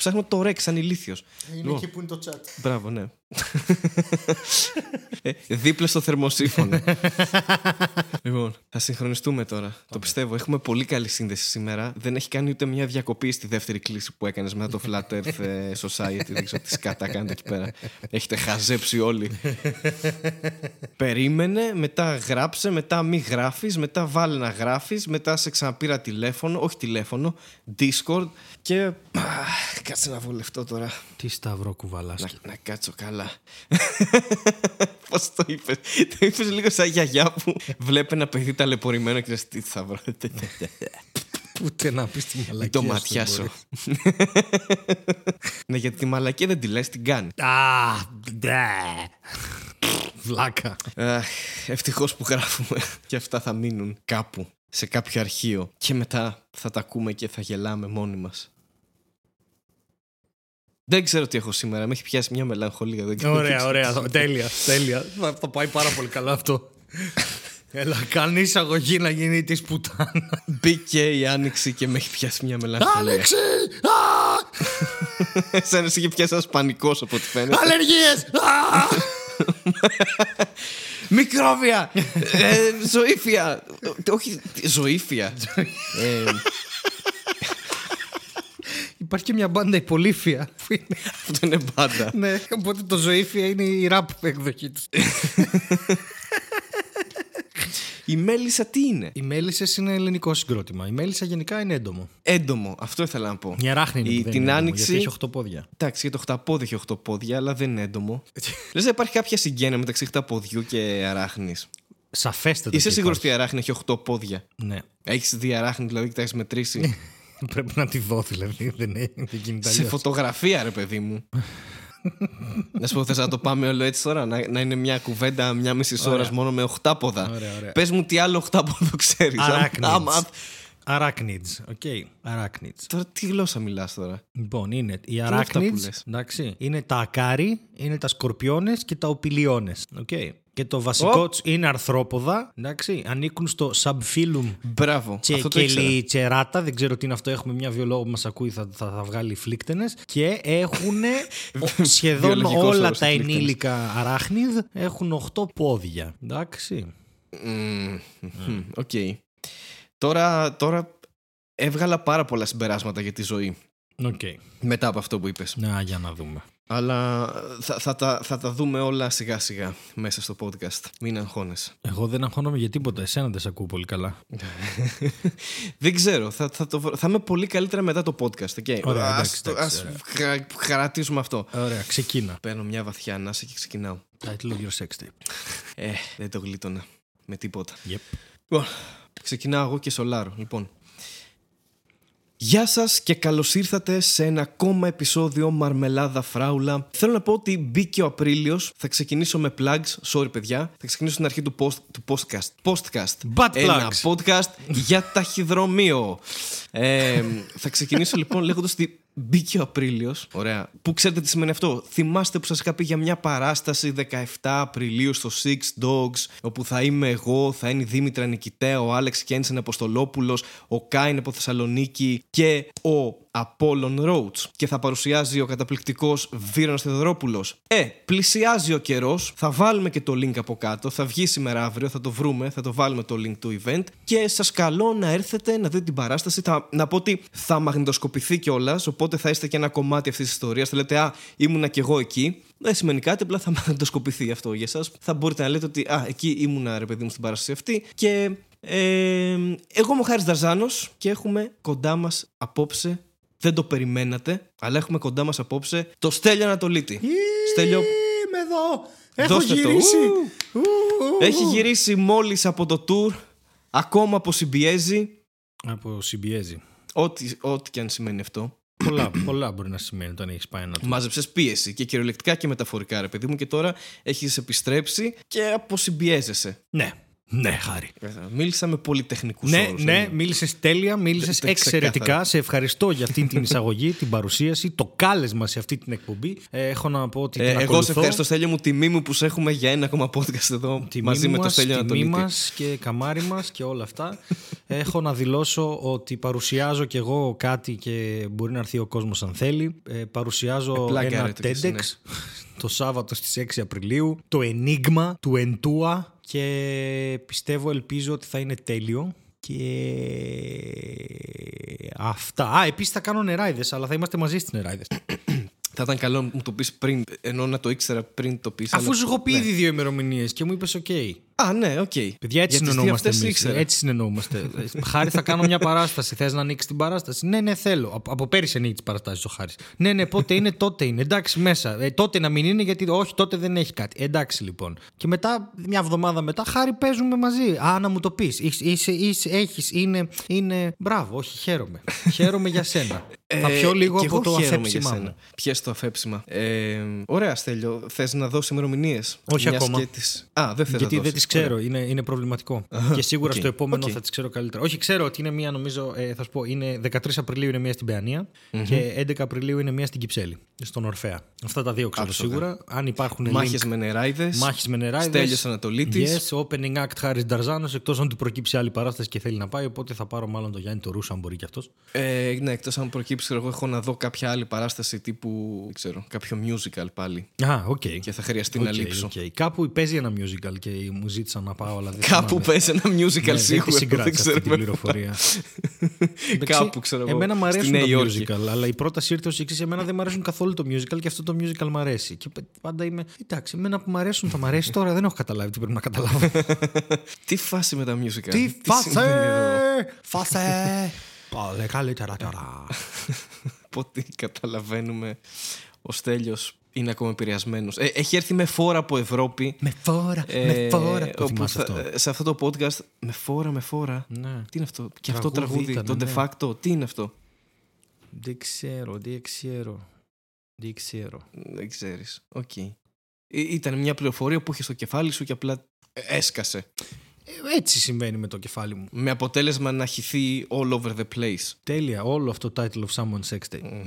Ψάχνω το ρεξ σαν ηλίθιος. Είναι εκεί που είναι το chat. Μπράβο, ναι. ε, δίπλα στο θερμοσύφωνο. λοιπόν, θα συγχρονιστούμε τώρα. Το πιστεύω. Έχουμε πολύ καλή σύνδεση σήμερα. Δεν έχει κάνει ούτε μια διακοπή στη δεύτερη κλίση που έκανες μετά το Flat Earth ε, Society. Δεν ξέρω τι σκάτα κάνετε εκεί πέρα. Έχετε χαζέψει όλοι. Περίμενε, μετά γράψε, μετά μη γράφεις, μετά βάλε να γράφεις, μετά σε ξαναπήρα τηλέφωνο, όχι τηλέφωνο, Discord και. Κάτσε να βολευτώ τώρα. Τι σταυρό κουβαλάς. Να, να κάτσω καλά. Πώς το είπες; Το είπες λίγο σαν γιαγιά που βλέπει ένα παιδί ταλαιπωρημένο και λες τι θα βρω. Ούτε να πεις τη μαλακία. το ματιάσω. ναι, γιατί τη μαλακία δεν τη λες, την κάνει. Α, ντε. Βλάκα. Ευτυχώς που γράφουμε και αυτά θα μείνουν κάπου σε κάποιο αρχείο και μετά θα τα ακούμε και θα γελάμε μόνοι μας. Δεν ξέρω τι έχω σήμερα. Με έχει πιάσει μια μελαγχολία. Δεν ξέρω Ωραία, τι ωραία. τέλεια, τέλεια. Θα, θα πάει πάρα πολύ καλά αυτό. Έλα, κάνει εισαγωγή να γίνει της πουτάνας. Μπήκε η άνοιξη και με έχει πιάσει μια μελαγχολία. Άνοιξη! Σαν να σε είχε πιάσει ένας πανικός από ό,τι φαίνεται. Αλλεργίες! Μικρόβια! ε, ζωήφια! Ε, όχι, ζωήφια. ε, Υπάρχει και μια μπάντα υπολήφια. που είναι- αυτό είναι πάντα. ναι, οπότε το ζωήφια είναι η ραπ εκδοχή του. Η μέλισσα τι είναι; Οι μέλισσες είναι ελληνικό συγκρότημα. Η μέλισσα γενικά είναι έντομο. Έντομο, αυτό ήθελα να πω. Μια ράχνη είναι Η- που δεν την είναι έντομο, άνοιξη- Γιατί έχει οχτώ πόδια. Εντάξει, για το χταπόδι έχει 8 πόδια, αλλά δεν είναι έντομο. Λες να υπάρχει κάποια συγγένεια μεταξύ χταποδιού και αράχνης. Σαφέστατα. Είσαι και σίγουρος υπάρχει. ότι η αράχνη έχει 8 πόδια; Ναι. Έχεις δει αράχνη, δηλαδή και τα έχεις μετρήσει; Πρέπει να τη δω, δηλαδή. Δεν, είναι, δεν γίνεται Σε αλλιώς. φωτογραφία, ρε παιδί μου. Να σου πω, θες να το πάμε όλο έτσι τώρα, να, να είναι μια κουβέντα μια μισή ώρας μόνο με οχτάποδα. Ωραία, ωραία. Πες μου τι άλλο οχτάποδο ξέρεις. Arachnids. Arachnids. OK. Arachnids. Τώρα τι γλώσσα μιλάς τώρα; Λοιπόν, είναι οι είναι αυτά που arachnids. λες; Εντάξει. Είναι τα ακάρι, είναι τα σκορπιόνες και τα οπιλιόνες. Οκ. Και το βασικό Οπ. τους είναι αρθρόποδα. Εντάξει. Ανήκουν στο subphylum Μπράβο. και αυτό το ήξερα. Chelicerata. Δεν ξέρω τι είναι αυτό. Έχουμε μια βιολόγο που μας ακούει, θα, θα, θα βγάλει φλύκταινες. Και έχουν σχεδόν Βιολογικός όλα όρος, τα οι φλύκταινες. ενήλικα arachnids έχουν 8 πόδια. Εντάξει. Μμμ, μμμ, Οκ. Τώρα, τώρα έβγαλα πάρα πολλά συμπεράσματα για τη ζωή Οκ. μετά από αυτό που είπες. Να, για να δούμε. Αλλά θα, θα, τα, θα τα δούμε όλα σιγά σιγά μέσα στο podcast. Μην αγχώνεσαι. Εγώ δεν αγχώνομαι για τίποτα. Εσένα δεν σε ακούω πολύ καλά. Δεν ξέρω. Θα, θα, το, βρω- θα είμαι πολύ καλύτερα μετά το podcast. Okay. Ωραία, ας, εντάξει, το- εντάξει, ας ωραία. χα- χαρατήσουμε αυτό. Ωραία, ξεκίνα. Παίρνω μια βαθιά ανάσα και ξεκινάω. Title of your sex tape. Ε, δεν το γλίτωνα με τίποτα. Yep. Λοιπόν, ξεκινάω εγώ και σολάρω. Λοιπόν. Γεια σας και καλώς ήρθατε σε ένα ακόμα επεισόδιο Μαρμελάδα Φράουλα. Θέλω να πω ότι μπήκε ο Απρίλιος, θα ξεκινήσω με plugs, sorry παιδιά, θα ξεκινήσω στην αρχή του, post, του podcast. Postcast. Butt Ένα plugs. podcast για ταχυδρομείο. Ε, θα ξεκινήσω λοιπόν λέγοντας ότι μπήκε ο Απρίλιος. Ωραία. Που ξέρετε τι σημαίνει αυτό. Θυμάστε που σας είχα πει για μια παράσταση 17 Απριλίου στο Six Dogs, όπου θα είμαι εγώ, θα είναι η Δήμητρα Νικητέα, ο Άλεξ Κένσεν Αποστολόπουλος, ο Κάιν από Θεσσαλονίκη και ο Απόλλων Ρόουτς και θα παρουσιάζει ο καταπληκτικός Βίρονας Θεοδωρόπουλος. Ε, πλησιάζει ο καιρός, θα βάλουμε και το link από κάτω, θα βγει σήμερα αύριο, θα το βρούμε, θα το βάλουμε το link του event και σας καλώ να έρθετε να δείτε την παράσταση. Θα, να πω ότι θα μαγνητοσκοπηθεί κιόλας, οπότε θα είστε και ένα κομμάτι αυτής της ιστορίας. Θα λέτε, α, ήμουνα κι εγώ εκεί. Δεν σημαίνει κάτι, απλά θα μαγνητοσκοπηθεί αυτό για εσά. Θα μπορείτε να λέτε ότι, α, εκεί ήμουνα ρε παιδί μου στην παράσταση αυτή και ε, εγώ είμαι ο Χάρης Δαρζάνος και έχουμε κοντά μας απόψε, δεν το περιμένατε, αλλά έχουμε κοντά μας απόψε το Στέλιο Ανατολίτη. Στέλιο, Είμαι εδώ. Έχω Δώστε το. γυρίσει. Ου. Ου, ου, έχει ου. γυρίσει μόλις από το tour, ακόμα αποσυμπιέζει, Από συμπιέζει. ό,τι, ό,τι και αν σημαίνει αυτό. πολλά, πολλά μπορεί να σημαίνει όταν έχεις πάει ένα του. Μάζεψες πίεση και κυριολεκτικά και μεταφορικά, ρε παιδί μου, και τώρα έχεις επιστρέψει και αποσυμπιέζεσαι. Ναι, Ναι, χάρη. Μίλησα με πολυτεχνικούς Ναι, όρους. ναι, μίλησες τέλεια, μίλησες Τε- εξαιρετικά. ξεκάθαρα. Σε ευχαριστώ για αυτή την εισαγωγή, την παρουσίαση, το κάλεσμα σε αυτή την εκπομπή. Ε, έχω να πω ότι. Ε, την εγώ σε ακολουθώ. ευχαριστώ, Στέλιο μου, τιμή μου που σε έχουμε για ένα ακόμα podcast εδώ Τιμή μαζί με το μας, Στέλιο τιμή Ανατολίτη. μας και καμάρι μας και όλα αυτά. Έχω να δηλώσω ότι παρουσιάζω κι εγώ κάτι και μπορεί να έρθει ο κόσμος αν θέλει. Ε, παρουσιάζω πλάκα, ένα ρε, το και εσύ, TEDx το Σάββατο στις 6 Απριλίου. Το αίνιγμα του Εντούα και πιστεύω, ελπίζω ότι θα είναι τέλειο. Και αυτά. Α, επίσης θα κάνω νεράιδες, αλλά θα είμαστε μαζί στις νεράιδες. Θα ήταν καλό να μου το πεις πριν, ενώ να το ήξερα πριν το πεις. Αφού σου έχω πει ήδη δύο ημερομηνίες και μου είπες οκ. Α, ναι, οκ. Παιδιά, έτσι Για τις δύο συνεννοούμαστε αυτές εμείς. ήξερα. Έτσι συνεννοούμαστε. Χάρη, θα κάνω μια παράσταση. Θες να ανοίξεις την παράσταση; Ναι, ναι, θέλω. Από, από πέρυσι ανοίγει τις παραστάσεις ο Χάρης. Ναι, ναι, πότε είναι, τότε είναι. Εντάξει, μέσα. Ε, τότε να μην είναι, γιατί όχι, τότε δεν έχει κάτι. Εντάξει, λοιπόν. Και μετά, μια εβδομάδα μετά, Χάρη, παίζουμε μαζί. Α, να μου το πεις. Είσαι, είσαι, έχεις, είναι, είναι. Μπράβο, όχι, χαίρομαι. χαίρομαι για σένα. θα πιω λίγο Ε, και από εγώ το χαίρομαι για αφέψημά σένα. μου. Πιες το αφέψημα. Ε, ωραία, Στέλιο. Θες να δώσεις ημερομηνίες. Όχι ακόμα. Τις... Α, δεν θες Γιατί να δεν δώσεις. τις ξέρω, είναι, είναι προβληματικό. και σίγουρα οκ, στο επόμενο οκ. θα τις ξέρω καλύτερα. Όχι, ξέρω ότι είναι μία, νομίζω, ε, θα σου πω, είναι 13 Απριλίου είναι μία στην Παιανία και 11 Απριλίου είναι μία στην Κυψέλη, στον Ορφέα. Αυτά τα δύο ξέρω Άψογα. σίγουρα. Αν υπάρχουν Μάχες link, με νεράιδες. μάχες με νεράιδες. Στέλιος Ανατολίτης. Yes, opening act Χάρης Νταρζάνος, εκτός αν του προκύψει άλλη παράσταση και θέλει να πάει, οπότε θα πάρω μάλλον τον Γιάννη το Ρούσο, αν μπορεί κι αυτός. Ε, ναι, εκτός αν προκύψει, ξέρω εγώ έχω να δω κάποια άλλη παράσταση τύπου. δεν ξέρω, κάποιο musical πάλι. Α, οκ. Και θα χρειαστεί να ΟΚ, λείψω. ΟΚ. Κάπου παίζει ένα musical και μου ζήτησαν να πάω, αλλά δεν Κάπου θυμάμαι. παίζει ένα musical Ναι, δεν τη σίγουρα. Δεν συγκράτησα ξέρω. αυτή την πληροφορία. Κάπου ξέρω εγώ. Εμένα μου στη αρέσουν Νέα τα Υόρκη. musical, αλλά η πρόταση ήρθε ως εξής. Εμένα δεν μου αρέσουν καθόλου το musical και αυτό το musical μου αρέσει. Και πάντα είμαι. Εντάξει, εμένα που μου αρέσουν θα μου αρέσει τώρα, δεν έχω καταλάβει τι πρέπει να καταλάβω. Τι φάση με τα musical; τι συμβαίνει εδώ; φάσε! Φάσε! Πολύ καλύτερα τώρα. Από ό,τι καταλαβαίνουμε, ο Στέλιος είναι ακόμα επηρεασμένος. Ε, έχει έρθει με φόρα από Ευρώπη. Με φόρα, ε, με φόρα. Το όπου θυμάσαι θα- αυτό. σε αυτό το podcast. Με φόρα, με φόρα. Ναι. Τι είναι αυτό. Και αυτό Τραγούδι τραγούδι, ήταν, το ναι. de facto, τι είναι αυτό; Δεν ξέρω, δεν ξέρω. Δεν ξέρω. Δεν ξέρεις. Οκ. Ε, Ήταν μια πληροφορία που είχε στο κεφάλι σου και απλά έσκασε. Ε, Έτσι συμβαίνει με το κεφάλι μου. Με αποτέλεσμα να χυθεί all over the place. Τέλεια, όλο αυτό το title of someone's sex day.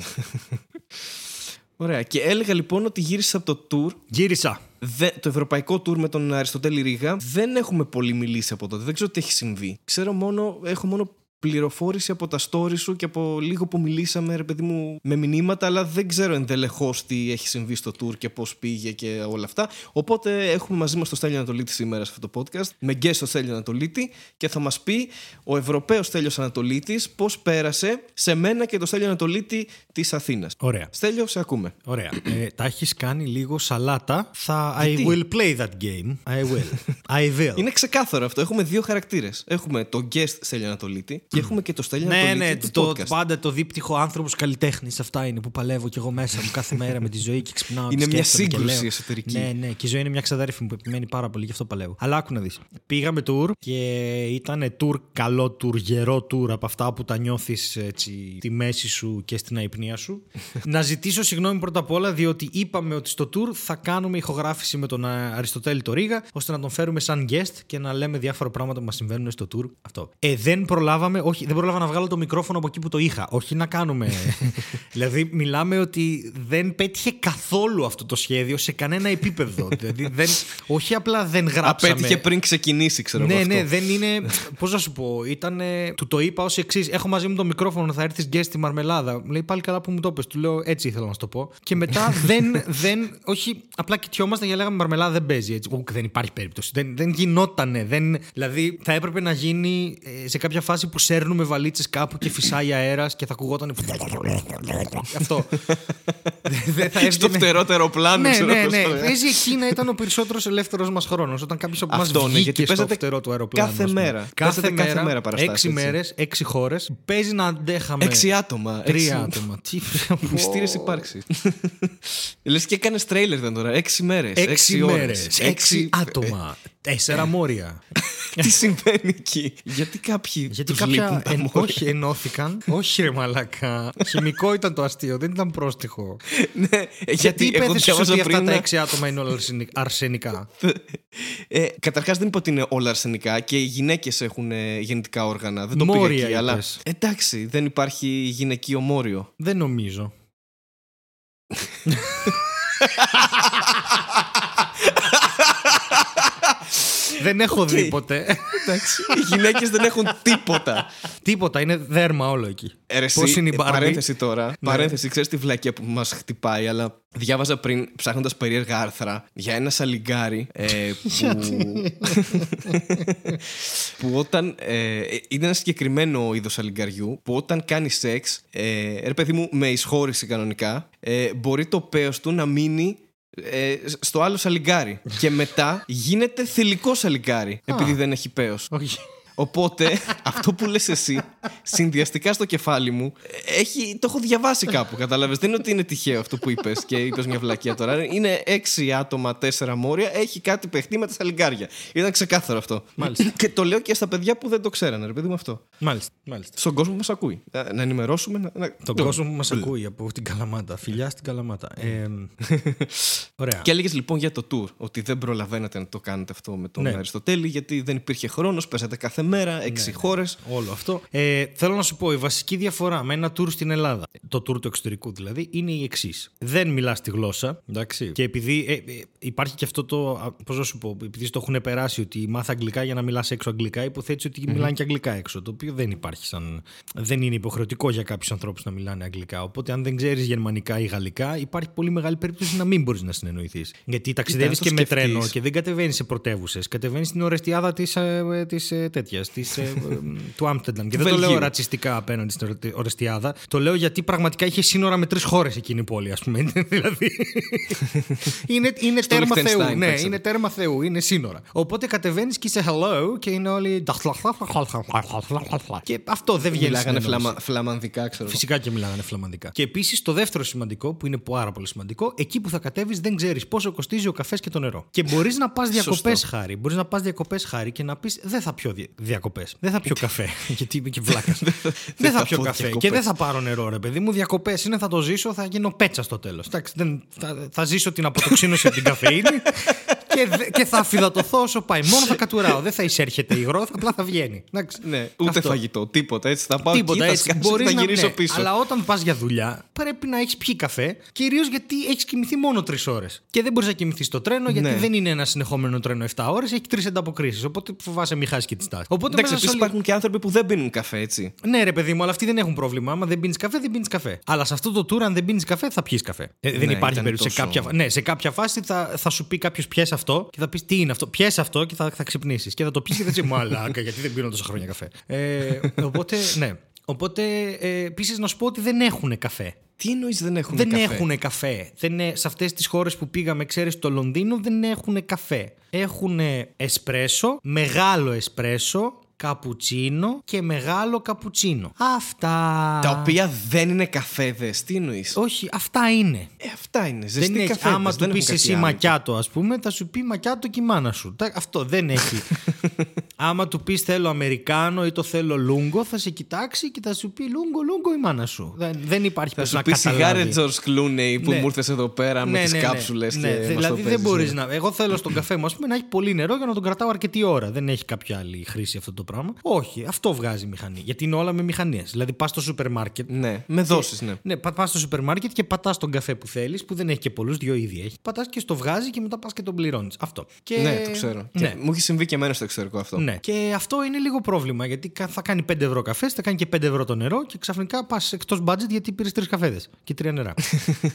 Ωραία. Και έλεγα λοιπόν ότι γύρισα από το tour. Γύρισα. Δε, το ευρωπαϊκό tour με τον Αριστοτέλη Ρίγα δεν έχουμε πολύ μιλήσει από τότε. Δεν ξέρω τι έχει συμβεί. Ξέρω μόνο, έχω μόνο πληροφόρηση από τα story σου και από λίγο που μιλήσαμε, ρε παιδί μου, με μηνύματα, αλλά δεν ξέρω ενδελεχώ τι έχει συμβεί στο tour και πώς πήγε και όλα αυτά. Οπότε έχουμε μαζί μας το Στέλιο Ανατολίτη σήμερα σε αυτό το podcast, με guest το Στέλιο Ανατολίτη και θα μας πει ο Ευρωπαίος Στέλιος Ανατολίτης πώς πέρασε σε μένα και το Στέλιο Ανατολίτη της Αθήνας. Ωραία. Στέλιο, σε ακούμε. Ωραία. Ε, τα έχεις κάνει λίγο σαλάτα. Θα. I Γιατί; will play that game. I will. I will. Είναι ξεκάθαρο αυτό. Έχουμε δύο χαρακτήρες. Έχουμε το guest Στέλιο Ανατολίτη και έχουμε και το Στέλιο ναι, Ανατολίτη ναι, του το, podcast. πάντα το δίπτυχο άνθρωπος καλλιτέχνης. Αυτά είναι που παλεύω κι εγώ μέσα μου κάθε μέρα με τη ζωή και ξυπνάω. και Είναι μια σκέφτομαι και σύγκρουση λέω, εσωτερική. Ναι, ναι, και η ζωή είναι μια ξαδέρφη μου που επιμένει πάρα πολύ, γι' αυτό παλεύω. Αλλά άκου να δεις. Πήγαμε tour και ήταν tour καλό tour, γερό tour από αυτά που τα νιώθεις στη μέση σου και στην αϊπνία σου. να ζητήσω συγγνώμη πρώτα απ' όλα, διότι είπαμε ότι στο tour θα κάνουμε ηχογράφηση με τον Α, Αριστοτέλη το Ρίγα, ώστε να τον φέρουμε σαν guest και να λέμε διάφορα πράγματα που μας συμβαίνουν στο tour. Αυτό. Ε, δεν προλάβαμε, όχι, δεν προλάβα να βγάλω το μικρόφωνο από εκεί που το είχα. Όχι να κάνουμε. δηλαδή, μιλάμε ότι δεν πέτυχε καθόλου αυτό το σχέδιο σε κανένα επίπεδο. δηλαδή, δεν, όχι απλά δεν γράψαμε. Απέτυχε πριν ξεκινήσει, ξέρω Ναι, εγώ. ναι, αυτό. δεν είναι. Πώς να σου πω, ήταν. Του το είπα ως εξής. Έχω μαζί μου το μικρόφωνο, θα έρθεις guest στη μαρμελάδα. Μου λέει πάλι καλά που μου το πες. Του λέω έτσι ήθελα να σου το πω. Και μετά δεν, δεν. Όχι, απλά κοιτιόμασταν για λέγαμε μαρμελάδα δεν παίζει έτσι. Ουκ, δεν υπάρχει περίπτωση. Δεν, δεν γινότανε. Δεν, δηλαδή θα έπρεπε να γίνει ε, σε κάποια φάση που σέρνουμε βαλίτσες κάπου και φυσάει αέρας και θα ακουγόταν. Αυτό. Δεν- δεν θα Στο έβγαινε- φτερότερο πλάνο, ναι, ξέρω ναι, εγώ, ναι. στο- Παίζει εκεί να ήταν ο περισσότερος ελεύθερος μας χρόνος. Όταν κάποιος από εμάς Αυτό, ναι, βγήκε γιατί στο παίζετε φτερό του αεροπλάνου. κάθε ας πούμε. μέρα. Κάθε Παίζετε κάθε μέρα, μέρα παραστάσεις, έξι έτσι. μέρες, έξι χώρες. Παίζει να αντέχαμε. Έξι άτομα. Τρία έξι- άτομα. Τι Μυστήρες υπάρξεις. Λες και έκανες τρέιλερ ήταν τώρα. Έξι μέρες. Έξι μέρες. Έξι άτομα. Τέσσερα μόρια. Τι συμβαίνει εκεί; Γιατί κάποιοι Γιατί τους κάποια λείπουν τα εν- μόρια; όχι ενώθηκαν. όχι ρε μαλακά. Χημικό ήταν το αστείο, δεν ήταν πρόστιχο. Ναι, Γιατί γιατί εγώ υπέθεσες διάβαζα ότι αυτά πριν τα να- έξι άτομα είναι όλα αρσενι- αρσενικά; Ε, Καταρχάς δεν είπα ότι είναι όλα αρσενικά και οι γυναίκες έχουν ε, γεννητικά όργανα. Δεν το Μόρια πήγα εκεί, αλλά. είπες. Εντάξει, δεν υπάρχει γυναικείο μόριο. Δεν νομίζω. δεν έχω δει ποτέ. Εντάξει. οι γυναίκες δεν έχουν τίποτα. Τίποτα, είναι δέρμα όλο εκεί. Ε, ρε, Πώς εσύ, είναι η ε, Barbie? Παρένθεση τώρα. Ναι. Παρένθεση, ξέρεις τη βλακία που μας χτυπάει, αλλά διάβαζα πριν ψάχνοντας περίεργα άρθρα για ένα σαλιγκάρι ε, που. που όταν. Ε, ε, είναι ένα συγκεκριμένο είδος σαλιγκαριού που όταν κάνει σεξ, ε, ρε παιδί μου, με εισχώρηση κανονικά, ε, μπορεί το πέος του να μείνει ε, στο άλλο σαλιγκάρι. και μετά γίνεται θηλυκό σαλιγκάρι. επειδή δεν έχει πέος. Όχι. Οπότε, αυτό που λες εσύ, συνδυαστικά στο κεφάλι μου, έχει, το έχω διαβάσει κάπου, κατάλαβες. Δεν είναι ότι είναι τυχαίο αυτό που είπες και είπες μια βλακία τώρα. Είναι έξι άτομα, τέσσερα μόρια, έχει κάτι παιχτεί με τα σαλιγκάρια. Ήταν ξεκάθαρο αυτό. Μάλιστα. Και το λέω και στα παιδιά που δεν το ξέρανε, ρε παιδί μου αυτό. Μάλιστα. μάλιστα. Στον κόσμο που μας ακούει. Να, να ενημερώσουμε. Να, να... Τον κόσμο που μας ακούει από την Καλαμάτα. Φιλιά στην Καλαμάτα. Ε, ωραία. Και έλεγες λοιπόν για το tour ότι δεν προλαβαίνετε να το κάνετε αυτό με τον Ναι. Αριστοτέλη γιατί δεν υπήρχε χρόνος, πέσατε κάθε μέρα, έξι χώρες. Όλο αυτό. Ε, θέλω να σου πω, η βασική διαφορά με ένα tour στην Ελλάδα, το tour του εξωτερικού δηλαδή, είναι η εξής. Δεν μιλάς τη γλώσσα, εντάξει. Και επειδή ε, ε, υπάρχει και αυτό το. Πώς να σου πω, επειδή το έχουν περάσει ότι μάθα αγγλικά για να μιλάς έξω αγγλικά, υποθέτεις ότι μιλάνε και αγγλικά έξω. Το οποίο δεν υπάρχει σαν. Δεν είναι υποχρεωτικό για κάποιους ανθρώπους να μιλάνε αγγλικά. Οπότε, αν δεν ξέρεις γερμανικά ή γαλλικά, υπάρχει πολύ μεγάλη περίπτωση να μην μπορείς να συνεννοηθείς. Γιατί ταξιδεύεις αν το και με σκεφτείς. τρένο και δεν κατεβαίνεις σε πρωτεύουσες. Κατεβαίνεις στην ορεστιάδα της ε, της, ε, τέτοια, της, ε, ε, του Άμστερνταμ. Και δεν το λέω Βελγίου. ρατσιστικά απέναντι στην ορε- ορεστιάδα. Το λέω γιατί πραγματικά είχε σύνορα με τρεις χώρες εκείνη η πόλη, ας πούμε. δηλαδή. είναι είναι Στο τέρμα Liechtenstein Θεού. Ναι, παίξατε. είναι τέρμα Θεού. Είναι σύνορα. Οπότε κατεβαίνεις και είσαι hello και είναι όλοι. Και αυτό δεν βγαίνει. Μιλάγανε στην ενόηση. φλαμα, φλαμανδικά, ξέρω. εγώ. Φυσικά και μιλάγανε φλαμανδικά. Και επίση το δεύτερο σημαντικό, που είναι πάρα πολύ σημαντικό, εκεί που θα κατέβει δεν ξέρει πόσο κοστίζει ο καφέ και το νερό. Και μπορεί να πα διακοπέ Σωστό. χάρη. Μπορεί να πα διακοπέ χάρη και να πει Δεν θα πιω διακοπές. Δεν θα πιω καφέ. γιατί είμαι και βλάκας. δεν θα θα πιω πω καφέ. διακοπές. Και δεν θα πάρω νερό, ρε παιδί μου. Διακοπές είναι, θα το ζήσω, θα γίνω πέτσα στο τέλος. Θα, θα ζήσω την αποτοξίνωση από την καφεΐνη και, δε- και θα αφιδατωθώ όσο πάει. Μόνο θα κατουράω. Δεν θα εισέρχεται υγρό, απλά θα βγαίνει. Εντάξει. Ναι, ούτε Αυτό. φαγητό, τίποτα. Έτσι θα πάω Τίποτα εκεί, έτσι. θα σκάσω Μπορείς και θα να- γυρίσω ναι, πίσω. Αλλά όταν πας για δουλειά, πρέπει να έχεις πιει καφέ. Κυρίως γιατί έχεις κοιμηθεί μόνο τρεις ώρες. Και δεν μπορείς να κοιμηθείς στο τρένο, γιατί Ναι. δεν είναι ένα συνεχόμενο τρένο 7 ώρες, έχει τρεις ανταποκρίσεις. Οπότε φοβάσαι μη χάσεις και τη στάση. Οπότε Εντάξει, μέσα σε επίσης όλη- υπάρχουν και άνθρωποι που δεν πίνουν καφέ, έτσι. Ναι, ρε παιδί μου, αλλά αυτοί δεν έχουν πρόβλημα. Άμα δεν πίνεις καφέ, δεν πίνεις καφέ. Αλλά σε αυτό το tour, αν δεν πίνεις καφέ, θα πιεις καφέ. Ε, δεν Ναι, υπάρχει ήταν περίπτωση. Σε, τόσο- κάποια... ναι, σε κάποια φάση θα, θα σου πει κάποιος πιέ αυτό και θα πεις τι είναι αυτό. Πιέ αυτό και θα, θα ξυπνήσεις. Και θα το πεις και θα 'σαι μαλάκα, γιατί δεν πίνω τόσα χρόνια καφέ. Ε, οπότε, ναι. Οπότε, ε, επίσης να σου πω ότι δεν έχουν καφέ. Τι εννοείς δεν έχουν δεν καφέ; έχουν καφέ. Δεν, ε- σε αυτές τις χώρες που πήγαμε, ξέρεις, το Λονδίνο δεν έχουν καφέ. Έχουν εσπρέσο, μεγάλο εσπρέσο, καπουτσίνο και μεγάλο καπουτσίνο. Αυτά. Τα οποία δεν είναι καφέδες. Τι εννοείς; Όχι, αυτά είναι. Ε, αυτά είναι. Ζεστοί δεν έχει, καφέδες, άμα δεν του έχουν πεις κάτι εσύ άλλο. μακιάτο, ας πούμε, θα σου πει μακιάτο και η μάνα σου. Τα- Αυτό δεν έχει. άμα του πεις θέλω Αμερικάνο ή το θέλω Λούγκο, θα σε κοιτάξει και θα σου πει Λούγκο, Λούγκο η μάνα σου. Δεν, δεν υπάρχει Θα πώς σου να πει σιγάρε καταλάβει. Τζορτ Κλούνεϊ που Ναι. μου ήρθες εδώ πέρα με τις κάψουλες ναι. και Ναι, μας το Δηλαδή δεν παίζεις, μπορείς ναι. να. Εγώ θέλω στον καφέ μου, ας πούμε, να έχει πολύ νερό για να τον κρατάω αρκετή ώρα. Δεν έχει κάποια άλλη χρήση αυτό το πράγμα. Όχι, αυτό βγάζει η μηχανή. Γιατί είναι όλα με μηχανίε. Δηλαδή πας στο σούπερ μάρκετ. Ναι, με δόσεις, ναι. Ναι, πα στο σούπερ μάρκετ και πατάς τον καφέ που θέλεις, που δεν έχει και πολλούς, δύο ήδη έχει. Πατάς και στο βγάζει και μετά πας και τον πληρώνεις. Αυτό. Και... Ναι, το ξέρω. Ναι. Και Μου έχει συμβεί και εμένα στο εξωτερικό αυτό. Ναι. Και αυτό είναι λίγο πρόβλημα γιατί κα- θα κάνει 5 ευρώ καφές, θα κάνει και 5 ευρώ το νερό και ξαφνικά πας εκτός budget γιατί πήρες τρεις καφέδες και τρία νερά.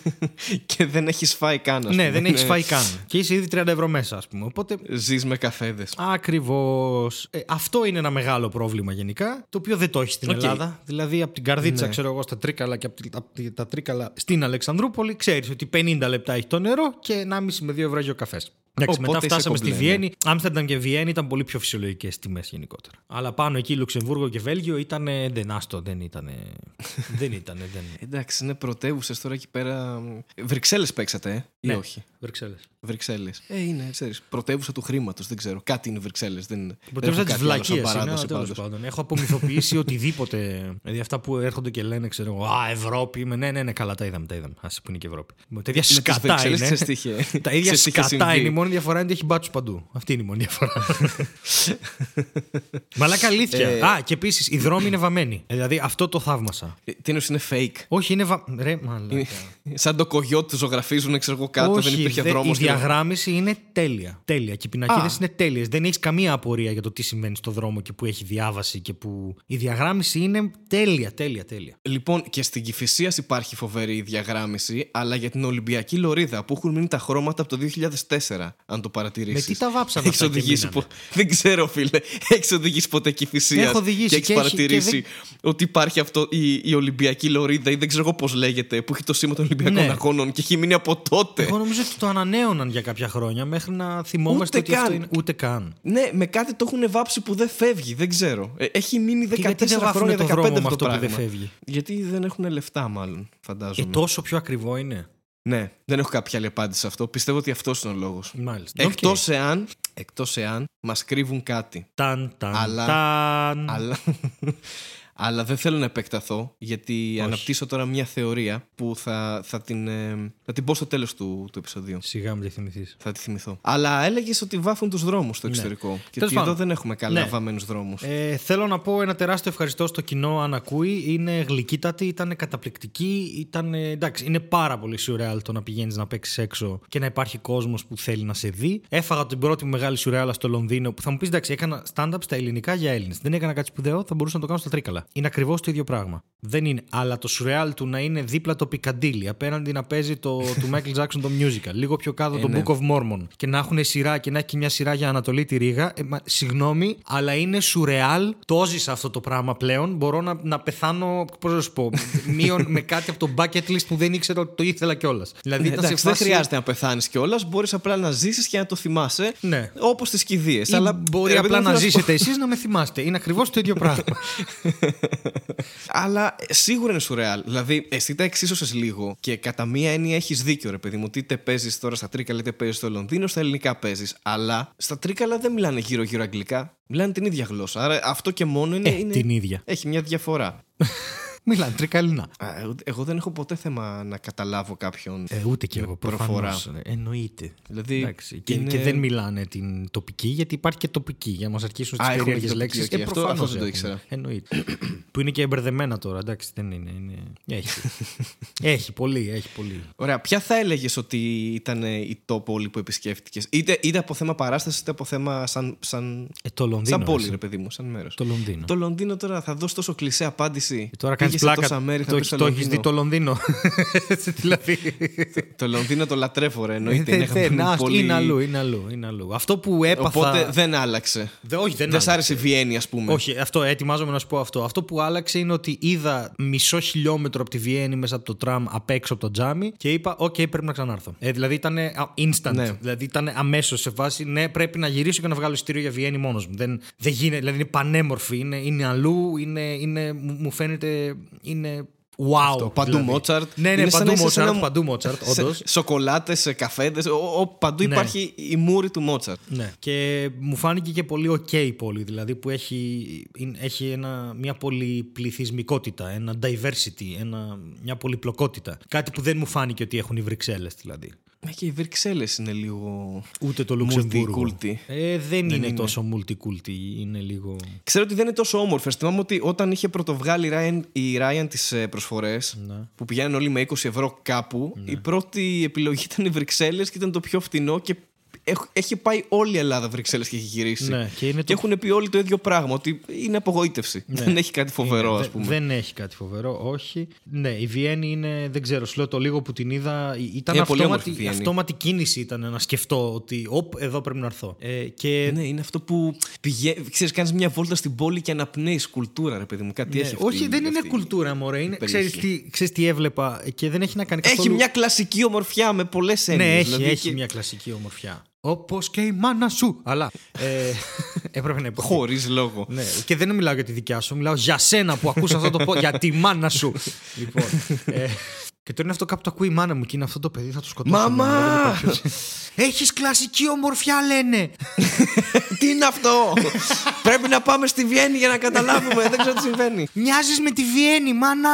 και δεν έχεις φάει καν. ας ναι, πούμε. δεν έχεις φάει καν. Και είσαι ήδη 30 ευρώ μέσα, ας πούμε. Οπότε Ζεις με καφέδες. Ακριβώς. Ε, αυτό είναι ένα μεγάλο πρόβλημα γενικά, το οποίο δεν το έχει στην Οκ. Ελλάδα. Δηλαδή, από την Καρδίτσα, Ναι. ξέρω εγώ, στα Τρίκαλα και από, τη- από τη- τα Τρίκαλα στην Αλεξανδρούπολη, ξέρεις ότι 50 λεπτά έχει το νερό και 1,5 με 2 ευρώ έχει ο καφές. Εντάξει, μετά Οπότε είσαι φτάσαμε στη κομπλέ, ναι. Βιέννη. Άμστερνταμ και Βιέννη ήταν πολύ πιο φυσιολογικές τιμές γενικότερα. Αλλά πάνω εκεί Λουξεμβούργο και Βέλγιο ήταν. Δεν άστο, δεν ήταν. δεν ήταν. Δεν... Εντάξει, είναι πρωτεύουσες τώρα εκεί πέρα. Βρυξέλλες παίξατε, ε, ή Ναι. όχι; Βρυξέλλες. Βρυξέλλες. Ε, είναι, ξέρεις, πρωτεύουσα του χρήματος. Δεν ξέρω. Κάτι είναι Βρυξέλλες. Δεν, Πρωτεύουσα δεν της έχω κάτι άλλο σαν βλακίας είναι. παράδοση αλλά τέλος πάντως. πάντων. Έχω απομυθοποιήσει οτιδήποτε. Δηλαδή αυτά που έρχονται και λένε, ξέρω εγώ, Α, Ευρώπη είμαι. Ναι, ναι, ναι, καλά, τα είδαμε. Τα είδαμε. Α που είναι και Ευρώπη. Με τα ίδια Με τις σκατά Βρυξέλλες είναι. ξέρεις τι είχε- Τα ίδια ξέρεις τι είχε σκατά συμβεί. είναι. Η μόνη διαφορά είναι ότι έχει μπάτσους παντού. Αυτή είναι η μόνη διαφορά. Μαλάκα αλήθεια. Ε, Α, και επίσης οι δρόμοι είναι βαμμένοι. Ε, Δηλαδή αυτό το θαύμασα. Ε, Τι εννοείς, είναι fake; Όχι, είναι βα... Ρε, μαλάκα. Είναι- Σαν το κογιότ του ζωγραφίζουν, ξέρω εγώ κάτω, Όχι, δεν υπήρχε δε- δρόμος. Η διαγράμμιση είναι τέλεια. Τέλεια. Και οι πινακίδες είναι τέλειες. Δεν έχεις καμία απορία για το τι συμβαίνει στο δρόμο και που έχει διάβαση και που. Η διαγράμμιση είναι τέλεια, τέλεια, τέλεια. Λοιπόν, και στην Κυφυσίας υπάρχει φοβερή διαγράμμιση, αλλά για την Ολυμπιακή Λωρίδα που έχουν μείνει τα χρώματα από το 2004, αν το παρατηρήσεις. Με τι τα βάψανε Έχεις αυτά και οδηγήσει μείνανε; πο- Δεν ξέρω, φίλε. Έχεις οδηγήσει ποτέ Κυφυσίας. Έχω οδηγήσει και έχεις και έχει- παρατηρήσει και ότι υπάρχει αυτό η, η Ολυμπιακή Λωρίδα ή δεν ξέρω εγώ πώς λέγεται, που έχει το σήμα των Ολυμπιακών Ναι. Αγώνων και έχει μείνει από τότε. Εγώ νομίζω ότι το ανανέωναν για κάποια χρόνια μέχρι να θυμόμαστε Ούτε ότι αυτό καν. είναι. Ούτε καν. Ναι, με κάτι το έχουν βάψει που δεν φεύγει, δεν ξέρω. Ε, έχει μείνει 14 Και γιατί δεν βάφουνε χρόνια, το 15 δρόμο με αυτό αυτό το που δεν πράγμα. φεύγει; Γιατί δεν έχουν λεφτά, μάλλον, Ε, φαντάζομαι. τόσο πιο ακριβό είναι. Ναι, δεν έχω κάποια άλλη απάντηση σε αυτό. Πιστεύω ότι αυτός είναι ο λόγος. Μάλιστα. Εκτός Οκ. εάν, εκτός εάν μας κρύβουν κάτι. Ταν, ταν, Αλλά- ταν. Αλλά, αλλά δεν θέλω να επεκταθώ γιατί αναπτύσσω τώρα μια θεωρία που θα, θα, την, ε, θα την πω στο τέλος του, του επεισοδίου. Σιγά μην τη θυμηθείς. Θα τη θυμηθώ. Αλλά έλεγες ότι βάφουν τους δρόμους στο εξωτερικό. Και Ναι. Τέλος ότι εδώ πάντων. δεν έχουμε καλά Ναι. βαμμένους δρόμους. Ε, θέλω να πω ένα τεράστιο ευχαριστώ στο κοινό αν ακούει. Είναι γλυκύτατη, ήταν καταπληκτική. Ήταν, ε, εντάξει, είναι πάρα πολύ σουρεάλ το να πηγαίνεις να παίξεις έξω και να υπάρχει κόσμος που θέλει να σε δει. Έφαγα την πρώτη μου μεγάλη σουρεάλα στο Λονδίνο που θα μου πεις εντάξει, έκανα stand-up στα ελληνικά για Έλληνες. Δεν έκανα κάτι σπουδαίο, θα μπορούσα να το κάνω στα Τρίκαλα. Είναι ακριβώς το ίδιο πράγμα. Δεν είναι. Αλλά το σουρεάλ του να είναι δίπλα το Πικαντήλι, απέναντι να παίζει το του Michael Jackson το musical, λίγο πιο κάτω το ναι. Book of Mormon και να έχουν σειρά και να έχει και μια σειρά για Ανατολή τη Ρήγα. Ε, μα, συγγνώμη, αλλά είναι σουρεάλ. Το έζησα αυτό το πράγμα πλέον. Μπορώ να, να πεθάνω, πώς να σου πω, μείον με κάτι από το bucket list που δεν ήξερα ότι το ήθελα κιόλας. Δηλαδή ήταν σε Εντάξει, δεν φάση- χρειάζεται να πεθάνεις κιόλας. Μπορείς απλά να ζήσεις και να το θυμάσαι. Ναι. Όπως τις κηδείες. Ή Αλλά μπορεί ρε, απλά παιδί μου, να θέλω σου πω- ζήσετε εσείς να με θυμάστε. Είναι ακριβώς το ίδιο πράγμα. Αλλά ε, σίγουρα είναι σουρεάλ. Δηλαδή, εσύ τα εξίσωσες λίγο και κατά μία έννοια έχεις δίκιο, ρε παιδί μου. ότι Είτε παίζεις τώρα στα Τρίκαλα, είτε παίζεις στο Λονδίνο, στα ελληνικά παίζεις. Αλλά στα Τρίκαλα δεν μιλάνε γύρω-γύρω αγγλικά. Μιλάνε την ίδια γλώσσα. Άρα αυτό και μόνο είναι. Ε, είναι... την ίδια. Έχει μια διαφορά. Μιλάνε τρικαλινά. Α, ε, Εγώ δεν έχω ποτέ θέμα να καταλάβω κάποιον. Ε, ούτε και με εγώ προφορά. προφανώς. Ε, Εννοείται. Δηλαδή, Εντάξει, και, είναι- και δεν μιλάνε την τοπική, γιατί υπάρχει και τοπική για να μας αρχίσουν Α, τις έχουμε περίεργες και τοπική, λέξεις. οκ, αυτό- αυτό δεν το ήξερα. Εννοείται. που είναι και μπερδεμένα τώρα, εντάξει, δεν είναι. είναι... Έχει. έχει πολύ, έχει πολύ. Ωραία, ποια θα έλεγες ότι ήταν ε, η top πόλη που επισκέφτηκες, είτε, είτε από θέμα παράστασης, είτε από θέμα σαν, σαν, Ε, το Λονδίνο. σαν πόλη, εσύ. ρε παιδί μου, σαν μέρος. Το Λονδίνο. Το Λονδίνο τώρα θα δώσει τόσο κλεισέ απάντηση. Ε, Τώρα κάνεις Πήγες σε πλάκα. τόσα μέρη, θα το πεις το έχεις δει το Λονδίνο. Έτσι, δηλαδή. Το Λονδίνο το λατρεύω, ρε. Εννοείται. Ε, είναι θε- θε- αγαπημένη να, πόλη. Είναι αλλού, είναι αλλού, είναι αλλού. Αυτό που έπαθα. Οπότε δεν άλλαξε. Δε- όχι, δεν Δεν σ' άλλαξε. άρεσε η Βιέννη, ας πούμε. Όχι, αυτό ετοιμάζομαι να σου πω αυτό. Αυτό που άλλαξε είναι ότι είδα μισό χιλιόμετρο από τη Βιέννη μέσα από το τραμ απ' έξω από το τζάμι και είπα: Οκ, πρέπει να ξανάρθω. Ε, δηλαδή ήταν instant. Ναι. Δηλαδή ήταν αμέσως σε φάση: Ναι, πρέπει να γυρίσω και να βγάλω εισιτήριο για Βιέννη μόνος μου. Δεν, δεν γίνεται, δηλαδή είναι πανέμορφη, είναι, είναι αλλού, είναι, είναι, μου μου φαίνεται. Είναι wow. Αυτό, παντού δηλαδή. Μότσαρτ. Ναι, ναι, Είναι σαν παντού να είσαι σε Μότσαρτ. ένα- Παντού Μότσαρτ, σε- όντως. Σοκολάτες, καφέδες. Παντού Ναι. υπάρχει η μούρη του Μότσαρτ. Ναι. Και μου φάνηκε και πολύ ok η πόλη, δηλαδή που έχει, είναι- έχει ένα, μια πολυπληθυσμικότητα, ένα diversity, ένα, μια πολυπλοκότητα. Κάτι που δεν μου φάνηκε ότι έχουν οι Βρυξέλλες δηλαδή. Ε, Και οι Βρυξέλλες είναι λίγο. Ούτε το Λουξεμβούργο. Multiculti. Ε, δεν, είναι, είναι. τόσο multiculti, είναι λίγο... Ξέρω ότι δεν είναι τόσο όμορφες. Θυμάμαι ότι όταν είχε πρωτοβγάλει η Ryan, η Ryan τις προσφορές, Ναι. που πηγαίνουν όλοι με 20 ευρώ κάπου, η πρώτη επιλογή ήταν οι Βρυξέλλες και ήταν το πιο φτηνό και έχ- έχει πάει όλη η Ελλάδα Βρυξέλλες και έχει γυρίσει. Ναι, και είναι και το- έχουν πει όλοι το ίδιο πράγμα, ότι είναι απογοήτευση. Δεν έχει κάτι φοβερό, Είναι, ας δε- πούμε. Δεν έχει κάτι φοβερό, όχι. Ναι, η Βιέννη είναι, δεν ξέρω, σου λέω το λίγο που την είδα. Ήταν Είναι πολύ όμορφη αυτόματη, η Βιέννη. αυτόματη κίνηση ήταν να σκεφτώ ότι οπ, εδώ πρέπει να έρθω. Ε, και Ναι, είναι αυτό που πηγαίνει. Ξέρεις, κάνεις μια βόλτα στην πόλη και αναπνέεις κουλτούρα, ρε παιδί μου. Κάτι Ναι, έχει. αυτή- όχι, δεν είναι αυτή- κουλτούρα, μωρέ. Είναι, περιοχή. ξέρεις, τι, ξέρεις τι έβλεπα και δεν έχει να κάνει Έχει καθόλου... μια κλασική ομορφιά με πολλές έννοιες. Ναι, έχει, έχει μια κλασική ομορφιά. Όπως και η μάνα σου. Αλλά ε, έπρεπε να υποθεί. Χωρίς λόγο. Ναι, και δεν μιλάω για τη δικιά σου, μιλάω για σένα που ακούς αυτό το πω, για τη μάνα σου. λοιπόν, ε, και τώρα είναι αυτό κάπου το ακούει η μάνα μου και είναι αυτό το παιδί, θα το σκοτώσω. Μαμά! Έχεις κλασική ομορφιά, λένε. τι είναι αυτό! Πρέπει να πάμε στη Βιέννη για να καταλάβουμε. δεν ξέρω τι συμβαίνει. Μοιάζεις με τη Βιέννη, μάνα!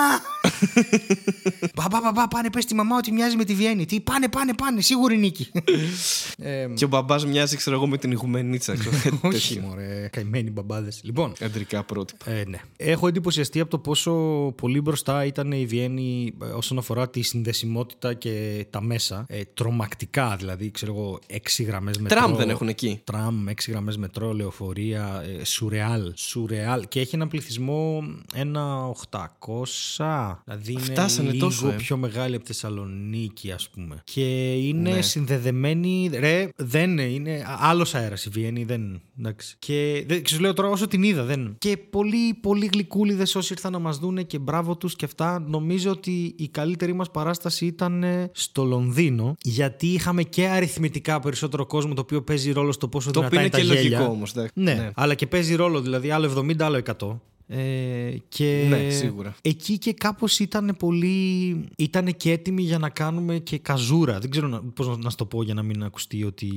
Παπά, παπά, πάνε, πες στη μαμά ότι μοιάζει με τη Βιέννη. Τι, πάνε, πάνε, πάνε, σίγουρη νίκη. ε, και ο μπαμπάς μοιάζει, ξέρω εγώ, με την ηγουμενίτσα. Όχι, μωρέ, καημένοι μπαμπάδες. Λοιπόν. Αντρικά πρότυπα. Ε, ναι. Έχω εντυπωσιαστεί από το πόσο πολύ μπροστά ήταν η Βιέννη ε, όσον αφορά τη συνδεσιμότητα και τα μέσα. Ε, τρομακτικά δηλαδή, ξέρω εγώ, έξι γραμμές μετρό. Τραμ δεν έχουν εκεί. Τραμ, έξι γραμμές μετρό, λεωφορεία, ε, σουρεάλ. Σουρεάλ. Και έχει έναν πληθυσμό ένα 800. Δηλαδή είναι Φτάσανε λίγο τόσο, ε. πιο μεγάλη από Θεσσαλονίκη, ας πούμε. Και είναι ναι. συνδεδεμένη. Ρε, δεν είναι. είναι Άλλος αέρας η Βιέννη, δεν. Εντάξει. Και δεν σου λέω τώρα όσο την είδα, δεν. Και πολλοί, πολλοί γλυκούλιδες όσοι ήρθαν να μας δούνε και μπράβο τους και αυτά. Νομίζω ότι η καλύτερη μας παράσταση ήταν ε, στο Λονδίνο. Γιατί είχαμε και αριθμητικά περισσότερο κόσμο το οποίο παίζει ρόλο στο πόσο το δυνατά είναι τα και γέλια. λογικό όμως. Ναι, ναι, αλλά και παίζει ρόλο δηλαδή άλλο 70, άλλο 100. Ε, και ναι, σίγουρα. εκεί και κάπως ήταν πολύ ήταν και έτοιμοι για να κάνουμε και καζούρα. Δεν ξέρω πώς να, να σου το πω για να μην ακουστεί ότι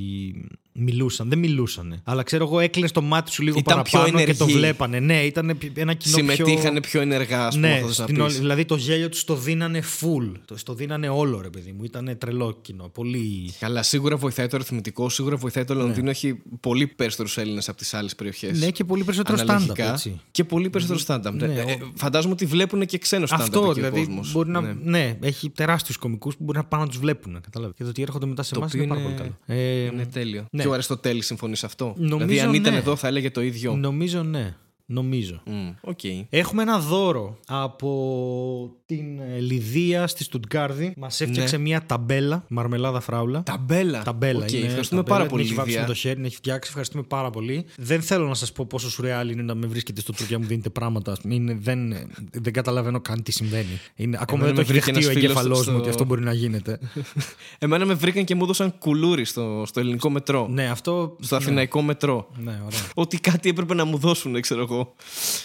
μιλούσαν. Δεν μιλούσαν αλλά ξέρω εγώ έκλεινε το μάτι σου λίγο ήταν παραπάνω και το βλέπανε. Ναι ήταν ένα κοινό συμμετείχαν πιο, πιο ενεργά ας πούμε, ναι, στην όλη, δηλαδή το γέλιο τους το δίνανε full. Το, το δίνανε όλο ρε παιδί μου. Ήταν τρελό κοινό. Πολύ... καλά σίγουρα βοηθάει το αριθμητικό σίγουρα βοηθάει το Λονδίνο. Ναι. έχει πολύ περισσότερους Έλληνες από τις άλλες περιοχές. ναι και πολύ περισσότερο stand-up και πολύ περισσότερο stand-up. Ναι, ε, φαντάζομαι ότι βλέπουν και ξένο stand-up. Αυτό δηλαδή. Ο κόσμος. Μπορεί να, ναι. ναι, έχει τεράστιους κομικούς που μπορεί να πάνε να τους βλέπουν. Κατάλαβε. Και το ότι έρχονται μετά σε εμάς είναι, είναι πάρα πολύ καλό. Ε, είναι τέλειο. Ναι. Και ο Αριστοτέλης συμφωνείς σε αυτό; Νομίζω, δηλαδή, αν ήταν ναι. εδώ, θα έλεγε το ίδιο. Νομίζω ναι. Νομίζω. Mm, okay. Έχουμε ένα δώρο από την ε, Λιδία στη Στουτγκάρδη. Μας έφτιαξε Ναι. μια ταμπέλα, μαρμελάδα φράουλα. Ταμπέλα. Ταμπέλα. Okay, είναι ευχαριστούμε ταμπέλα, πάρα πολύ. Την έχει βάψει Λιδία. με το χέρι, την έχει φτιάξει. Ευχαριστούμε πάρα πολύ. Δεν θέλω να σας πω πόσο σουρεάλ είναι να με βρίσκετε στο Τουρκία μου δίνετε πράγματα. ας πούμε. Είναι, δεν, δεν καταλαβαίνω καν τι συμβαίνει. Είναι, ακόμα Εμένα δεν το με έχει βρήκε δεχτεί ο ένας φίλος εγκεφαλό στο- μου ότι αυτό μπορεί να γίνεται. Εμένα με βρήκαν και μου έδωσαν κουλούρι στο, στο ελληνικό μετρό. ναι, αυτό. Στο αθηναϊκό μετρό. Ναι, ωραία. Ότι κάτι έπρεπε να μου δώσουν, ξέρω εγώ.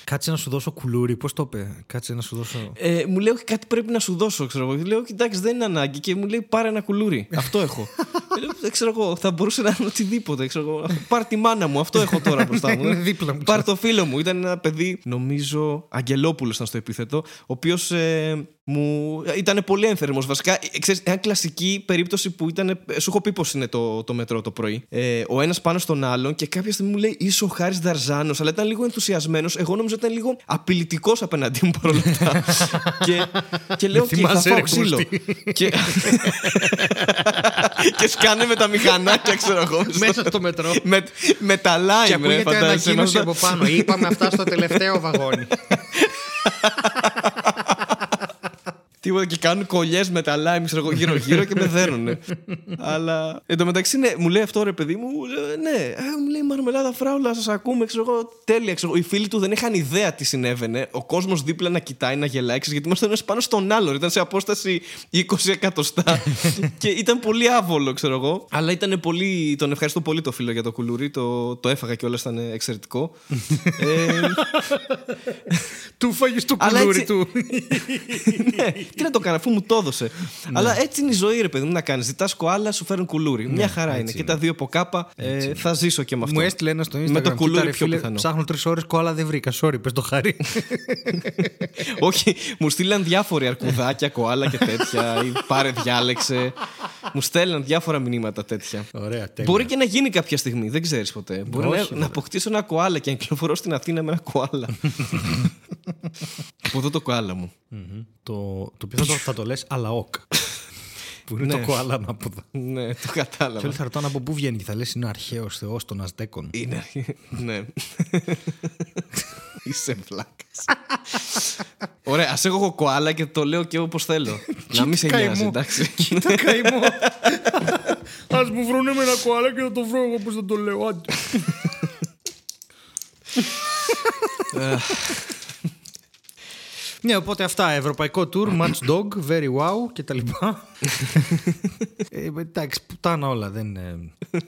Κάτσε να σου δώσω κουλούρι. Πώς το είπε; Κάτσε να σου δώσω. Ε, μου λέει, Όχι, κάτι πρέπει να σου δώσω, ξέρω εγώ. Λέω, κοιτάξτε, δεν είναι ανάγκη. Και μου λέει, πάρε ένα κουλούρι. αυτό έχω. Ε, λέω, δεν ξέρω εγώ, θα μπορούσε να είναι οτιδήποτε. Ξέρω εγώ. Πάρ τη μάνα μου, αυτό έχω τώρα μπροστά μου. Είναι δίπλα μου. Πάρ το φίλο μου. Ήταν ένα παιδί, νομίζω, Αγγελόπουλος ήταν στο επίθετο, ο οποίος ε, μου ήταν πολύ ένθερμος. Βασικά, ε, ξέρεις, μια κλασική περίπτωση που ήταν. ε, Σου έχω πει πώς είναι το, το μετρό το πρωί. Ε, ο ένας πάνω στον άλλον και κάποια στιγμή μου λέει είσαι ο Χάρης Δαρζάνος, αλλά ήταν λίγο ενθουσιασμένος. Εγώ νόμιζα ότι ήταν λίγο απειλητικός απέναντί μου παρόλα αυτά. και, και λέω και θα θυμάσαι, φάω ρε, ξύλο. Κρούστη. και, και σκάνε με τα μηχανάκια, ξέρω εγώ. Μέσα στο μετρό. με, με τα lime, Και ρε, ακούγεται φαντάζεσαι, ανακοίνωση μέσα- από πάνω. Είπαμε αυτά στο τελευταίο βαγόνι. Τίποτα και κάνουν κολλιές με τα lime ξέρω εγώ, γύρω-γύρω και με δένουνε. Αλλά εν τω μεταξύ, ναι, μου λέει αυτό ρε παιδί μου, μου λέει, ναι, ε, μου λέει Μαρμελάδα Φράουλα, σας ακούμε, ξέρω εγώ, τέλεια. Ξέρω, εγώ. οι φίλοι του δεν είχαν ιδέα τι συνέβαινε. Ο κόσμος δίπλα να κοιτάει, να γελάει, ξέρεις, γιατί ήμασταν ένας πάνω στον άλλο. Ήταν σε απόσταση 20 εκατοστά. και ήταν πολύ άβολο, ξέρω εγώ. Αλλά ήταν πολύ. Τον ευχαριστώ πολύ το φίλο για το κουλούρι. Το, το έφαγα και όλα ήταν εξαιρετικό. ε, Του φάγεις το Αλλά κουλούρι έτσι- του. ναι, τι να το κάνω, αφού μου το έδωσε. Αλλά έτσι είναι η ζωή, ρε παιδί μου, να κάνεις. Ζητάς κοάλα, σου φέρουν κουλούρι. Μια χαρά είναι. Και τα δύο από κάπα ε, θα ζήσω και με αυτό. Μου έστειλε ένα στο Instagram. Με το «Κοίτα, κουλούρι ρε πιο φίλε, πιθανό. Ψάχνω τρεις ώρες κόλλα δεν βρήκα. Sorry, πες το χάρη. Όχι, μου στείλαν διάφοροι αρκουδάκια, κοάλα και τέτοια. ή πάρε, διάλεξε. Μου στέλναν διάφορα μηνύματα τέτοια. Ωραία, τέλεια. Μπορεί και να γίνει κάποια στιγμή, δεν ξέρεις ποτέ. Μπορεί Όχι, να, βέβαια. να αποκτήσω ένα κοάλα και να κυκλοφορώ στην Αθήνα με ένα κοάλα. Από εδώ το κοάλα μου. Μμμ. Το, το οποίο θα το, θα το λε αλαόκ. Που είναι Ναι. το κοάλα ανάποδα. Ναι, το Και κατάλαβα. όλοι θα ρωτάνε από πού βγαίνει και θα λες είναι ο αρχαίος θεός των Αζτέκων. Είναι. ναι. Είσαι βλάκας. Ωραία, ας έχω εγώ κοάλα και το λέω και όπως θέλω. να μην σε Καημό. νοιάζει, εντάξει. Κοίτα καημό. Α μου βρούνε με ένα κοάλα και θα το βρω εγώ πώς θα το λέω. Άντε. Ναι, οπότε αυτά. Ευρωπαϊκό tour, match dog, very wow και τα λοιπά. ε, εντάξει, πουτάνα όλα. Δεν, ε,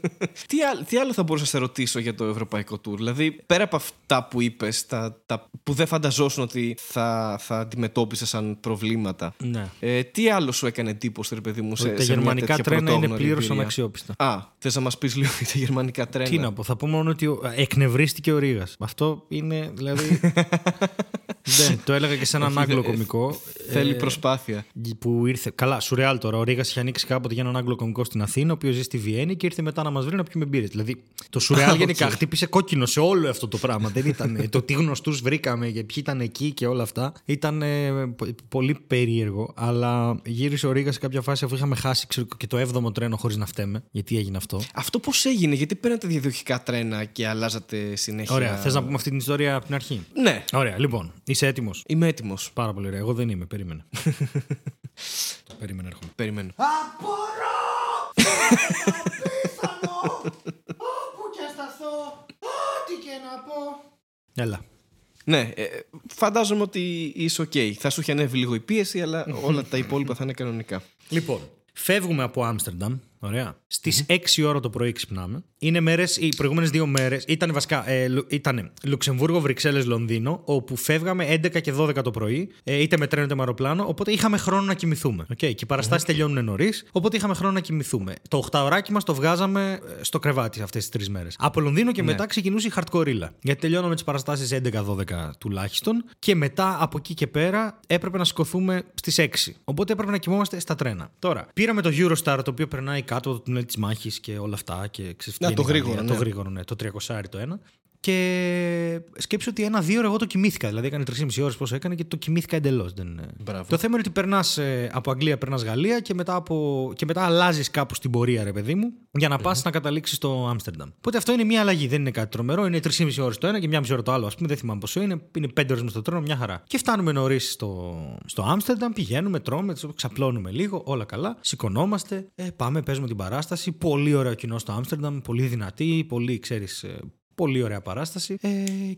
τι, άλλο, τι άλλο θα μπορούσα να σε ρωτήσω για το ευρωπαϊκό tour; Δηλαδή, πέρα από αυτά που είπες, τα, τα, που δεν φανταζόσουν ότι θα, θα αντιμετώπισες σαν προβλήματα. Ναι. Ε, τι άλλο σου έκανε εντύπωση, ρε παιδί μου, σε, τα σε μια γερμανικά τέτοια τρένα είναι πρωτόγνωρη πλήρως εμπειρία; αναξιόπιστα. Α, θες να μας πεις λίγο για τα γερμανικά τρένα; Τι να πω, θα πω μόνο ότι ο- εκνευρίστηκε ο Ρήγας. Αυτό είναι δηλαδή. δεν, το έλεγα και σε έναν Άγγλο κωμικό. Θέλει ε, προσπάθεια. που ήρθε. Καλά, σουρεάλ τώρα. Ο Ρήγα είχε ανοίξει κάποτε για έναν Άγγλο κωμικό στην Αθήνα, ο οποίος ζει στη Βιέννη και ήρθε μετά να μας βρει να πιούμε μπύρες. Δηλαδή, το σουρεάλ γενικά χτύπησε κόκκινο σε όλο αυτό το πράγμα. Δεν ήταν το τι γνωστούς βρήκαμε και ποιοι ήταν εκεί και όλα αυτά. Ήταν ε, πο- πολύ περίεργο. Αλλά γύρισε ο Ρήγα σε κάποια φάση αφού είχαμε χάσει ξέρω, και το 7ο τρένο χωρίς να φταίμε. Γιατί έγινε αυτό. Αυτό πώς έγινε, γιατί παίρνατε διαδοχικά τρένα και αλλάζατε συνέχεια; Ωραία, θες να πούμε αυτή την ιστορία από την αρχή; Ναι, Ωραία, λοιπόν, είσαι έτοιμος; είμαι έτοιμος. Πάρα πολύ ωραία. Εγώ δεν είμαι, περίμενε. το περίμενε, έρχομαι. Περιμένω. Όπου και σταθώ, ό,τι και να πω. Έλα. Ναι, ε, φαντάζομαι ότι είσαι οκ. Θα σου έχει ανέβει λίγο η πίεση, αλλά όλα τα υπόλοιπα θα είναι κανονικά. Λοιπόν, φεύγουμε από Άμστερνταμ. Ωραία. Στις 6 ώρα το πρωί ξυπνάμε. Είναι μέρες, οι προηγούμενες δύο μέρες ήταν βασικά. Ε, Λου- ήτανε Λουξεμβούργο, Βρυξέλλες, Λονδίνο, όπου φεύγαμε 11 και 12 το πρωί, ε, είτε με τρένο είτε με αεροπλάνο, οπότε είχαμε χρόνο να κοιμηθούμε. Okay, και οι παραστάσεις τελειώνουν νωρίς, οπότε είχαμε χρόνο να κοιμηθούμε. Το 8 ωράκι μας το βγάζαμε ε, στο κρεβάτι αυτές τις τρεις μέρες. Από Λονδίνο και μετά ξεκινούσε η hardcore Γιατί τελειώναμε τις παραστάσεις 11-12 τουλάχιστον, και μετά από εκεί και πέρα έπρεπε να σηκωθούμε στις 6. Οπότε έπρεπε να κοιμόμαστε στα τρένα. Τώρα, πήραμε το Eurostar το οποίο περνάει κάτω από το τουνέλ της μάχης και όλα αυτά. Και ξέρεις, Να, το βγαίνει η γρήγορο, Γαλλία, ναι. Το γρήγορο, ναι. Το 300 το ένα. Και σκέψω ότι ένα-δύο ώρα εγώ το κοιμήθηκα. Δηλαδή έκανε 3,5 ώρες πόσο έκανε και το κοιμήθηκα εντελώς. Δεν... Μπράβο. Το θέμα είναι ότι περνάς από Αγγλία, περνάς Γαλλία και μετά, από... και μετά αλλάζεις κάπου στην πορεία, ρε παιδί μου, για να πας να καταλήξεις στο Άμστερνταμ. Οπότε αυτό είναι μια αλλαγή, δεν είναι κάτι τρομερό. Είναι 3,5 ώρες το ένα και μια μισή ώρα το άλλο. Α πούμε, δεν θυμάμαι πόσο είναι. Είναι 5 ώρες με στο τρένο, μια χαρά. Και φτάνουμε νωρίς στο, στο Άμστερνταμ, πηγαίνουμε, τρώμε, ξαπλώνουμε λίγο, όλα καλά. Σηκωνόμαστε, ε, πάμε, παίζουμε την παράσταση. Πολύ ωραίο κοινό στο Άμστερνταμ, πολύ δυνατή, πολύ, ξέρεις, Πολύ ωραία παράσταση. Ε,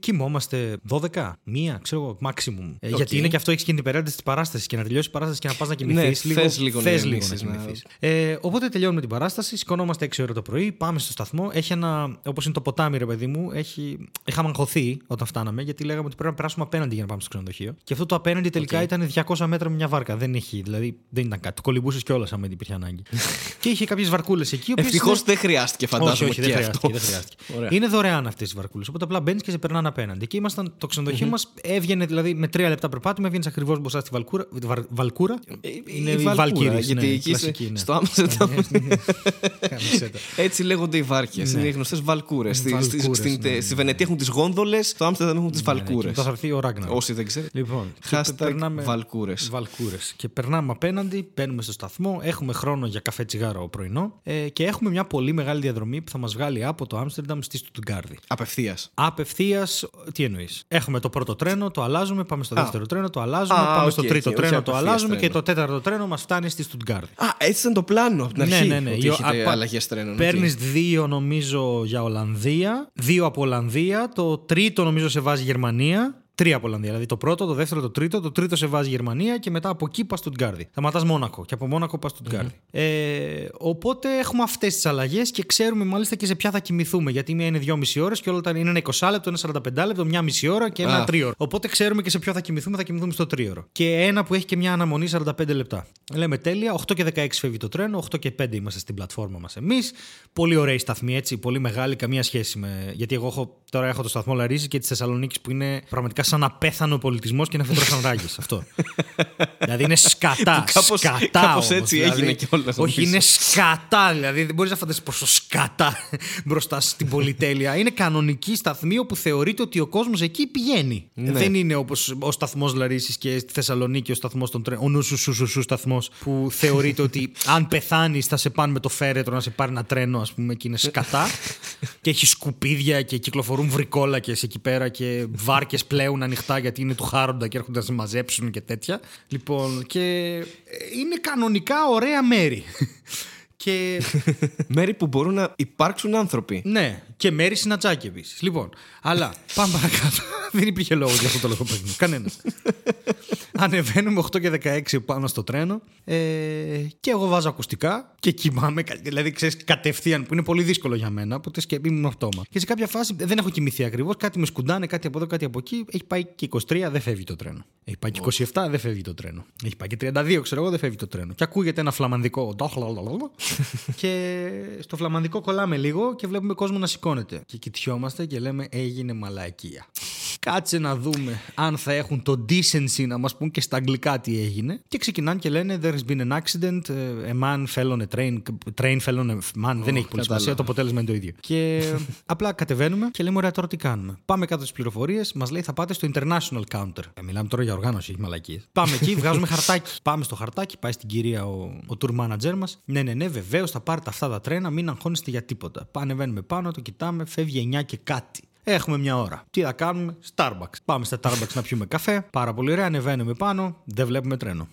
κοιμόμαστε 12, μία, ξέρω εγώ, maximum. Ε, Γιατί είναι και αυτό, έχεις και την περίοδο της παράστασης και να τελειώσει η παράσταση και να πας να κοιμηθείς. Ναι, λίγο, θες λίγο να θες λίγο γεμίσεις, να να- κοιμηθείς. Ε, οπότε τελειώνουμε την παράσταση, σηκωνόμαστε 6 ώρα το πρωί, πάμε στο σταθμό. Έχει ένα, όπως είναι το ποτάμι, ρε παιδί μου, έχει, είχαμε αγχωθεί όταν φτάναμε γιατί λέγαμε ότι πρέπει να περάσουμε απέναντι για να πάμε στο ξενοδοχείο. Και αυτό το απέναντι τελικά ήταν 200 μέτρα με μια βάρκα. Δεν έχει, δηλαδή δεν ήταν κάτι. Το κολυμπούσες κιόλας αν υπήρχε ανάγκη. και είχε κάποιες βαρκούλες εκεί. οποίες Ευτυχώς είναι- δεν χρειάστηκε, φαντάζομαι. όχι, όχι, και δεν αυτό. χρειάστηκε. Δεν χρειάστηκε. Ωραία. Είναι δωρεάν αυτές οι βαρκούλες. Οπότε απλά μπαίνεις και σε περνάνε απέναντι. Και ήμασταν, το ξενοδοχείο μας έβγαινε δηλαδή με τρία λεπτά περπάτημα, έβγαινες ακριβώς μπροστά στη βαλκούρα. βα- Βαλκούρα. Είναι η Βαλκούρα, γιατί εκεί είσαι ναι. στο Άμστερνταμ. Κάμισε τα. Έτσι λέγονται οι βάρκες. Είναι οι γνωστές βαλκούρες. Στη, στη, Βαλκούρες, στην- ναι, ναι, στη Βενετία έχουν τις γόνδολες, στο Άμστερνταμ έχουν τις βαλκούρες. Και θα έρθει ο Ράγκναρ. Όσοι δεν ξέρουν. Λοιπόν, και Hashtag περνάμε- βαλκούρες. Βαλκούρες. Και περνάμε απέναντι, μπαίνουμε στο σταθμό, έχουμε χρόνο για καφέ τσιγάρο πρωινό ε, και έχουμε μια πολύ μεγάλη διαδρομή που θα μας βγάλει από το Άμστερνταμ στη Στουτγκάρδη. Απευθείας. Απευθείας, τι εννοείς; Έχουμε το πρώτο τρένο, το αλλάζουμε, πάμε στο δεύτερο τρένο, το αλλάζουμε, Α, πάμε οκ, στο οκ, τρίτο όχι τρένο, το απευθείας αλλάζουμε τρένο. και το τέταρτο τρένο μας φτάνει στη Στουτγκάρδη. Α, έτσι ήταν το πλάνο από την Ναι, αρχή. ναι, ναι. Ότι Ιο- έχετε απα- αλλαγές τρένων. Παίρνεις οκ. δύο νομίζω για Ολλανδία, δύο από Ολλανδία, το τρίτο νομίζω σε βάζει Γερμανία. Τρία από Ολλανδία. Δηλαδή το πρώτο, το δεύτερο, το τρίτο. Το τρίτο σε βάζει Γερμανία και μετά από εκεί πας Στουτγκάρδη. Σταματά Μόνακο και από Μόνακο πας Στουτγκάρδη. Ε, οπότε έχουμε αυτές τις αλλαγές και ξέρουμε μάλιστα και σε ποια θα κοιμηθούμε. Γιατί μία είναι 2,5 ώρες και όλα τα είναι ένα 20 λεπτό, ένα 45 λεπτό, μια μισή ώρα και ένα Α. τρίωρο. Οπότε ξέρουμε και σε ποιο θα κοιμηθούμε, θα κοιμηθούμε στο τρίωρο. Και ένα που έχει και μια αναμονή 45 λεπτά. Λέμε τέλεια, 8 και 16 φεύγει το τρένο, 8 και 5 είμαστε στην πλατφόρμα μας εμείς. Πολύ ωραία η σταθμή έτσι, πολύ μεγάλη, καμία σχέση με. Γιατί εγώ έχω, τώρα έχω το σταθμό Λαρίζη και της Θεσσαλονίκης που είναι πραγματικά σαν απέθανο πολιτισμός και να φυτρώσαν ράγε. Αυτό. δηλαδή είναι σκατά. Που κάπως- σκατά κάπως όμως, έτσι δηλαδή. έγινε κιόλας, Όχι, νομίζω. είναι σκατά. Δηλαδή δεν μπορείς να φανταστείς πόσο σκατά μπροστά στην πολυτέλεια. Είναι κανονική σταθμή όπου θεωρείται ότι ο κόσμος εκεί πηγαίνει. Ναι. Δεν είναι όπως ο σταθμός Λαρίσης και στη Θεσσαλονίκη ο σταθμός των τρένων. Ο νου σου σου σου σταθμός που θεωρείται ότι αν πεθάνεις θα σε πάνε με το φέρετρο να σε πάρει ένα τρένο, ας πούμε, και είναι σκατά. και έχει σκουπίδια και κυκλοφορούν βρικόλακες εκεί πέρα και βάρκες πλέουν ανοιχτά γιατί είναι του χάροντα και έρχονται να σε μαζέψουν και τέτοια. Λοιπόν, και ε, είναι κανονικά ωραία μέρη. Και Μέρη που μπορούν να υπάρξουν άνθρωποι. ναι, και μέρη συνατσάκι επίσης. Λοιπόν, αλλά πάμε παρακάτω. Δεν υπήρχε λόγος για αυτό το λογοπαίγνιο. Κανένας. Ανεβαίνουμε 8 και 16 πάνω στο τρένο ε, και εγώ βάζω ακουστικά και κοιμάμαι. Δηλαδή, ξέρεις, κατευθείαν που είναι πολύ δύσκολο για μένα. Οπότε σκέφτομαι ήμουν αυτόμα. Και σε κάποια φάση δεν έχω κοιμηθεί ακριβώς. Κάτι με σκουντάνε, κάτι από εδώ, κάτι από εκεί. Έχει πάει και 23, δεν φεύγει το τρένο. Έχει πάει και 27, δεν φεύγει το τρένο. Έχει πάει και 32, ξέρω εγώ, δεν φεύγει το τρένο. Και ακούγεται ένα φλαμανδικό. και στο φλαμανδικό κολλάμε λίγο και βλέπουμε κόσμο να σηκώνεται. Και κοιτιόμαστε και λέμε έγινε μαλακία. Κάτσε να δούμε αν θα έχουν το decency να μας πούν και στα αγγλικά τι έγινε. Και ξεκινάνε και λένε There's been an accident, a man fell on a train. Train fell on a man. δεν έχει πολύ σημασία, το αποτέλεσμα είναι το ίδιο. και απλά κατεβαίνουμε και λέμε Ωραία, τώρα τι κάνουμε; Πάμε κάτω στις πληροφορίες, μας λέει θα πάτε στο international counter. Ε, μιλάμε τώρα για οργάνωση, έχει μαλακίες. Πάμε εκεί, βγάζουμε χαρτάκι. Πάμε στο χαρτάκι, πάει στην κυρία ο, ο tour manager μας. Ναι, ναι, ναι, βεβαίως θα πάρετε αυτά τα τρένα, μην αγχώνεστε για τίποτα. Πανεβαίνουμε πάνω, το κοιτάμε, φεύγει 9 και κάτι. Έχουμε μια ώρα. Τι θα κάνουμε, Starbucks. Πάμε στα Starbucks να πιούμε καφέ. Πάρα πολύ ωραία, ανεβαίνουμε πάνω, δεν βλέπουμε τρένο.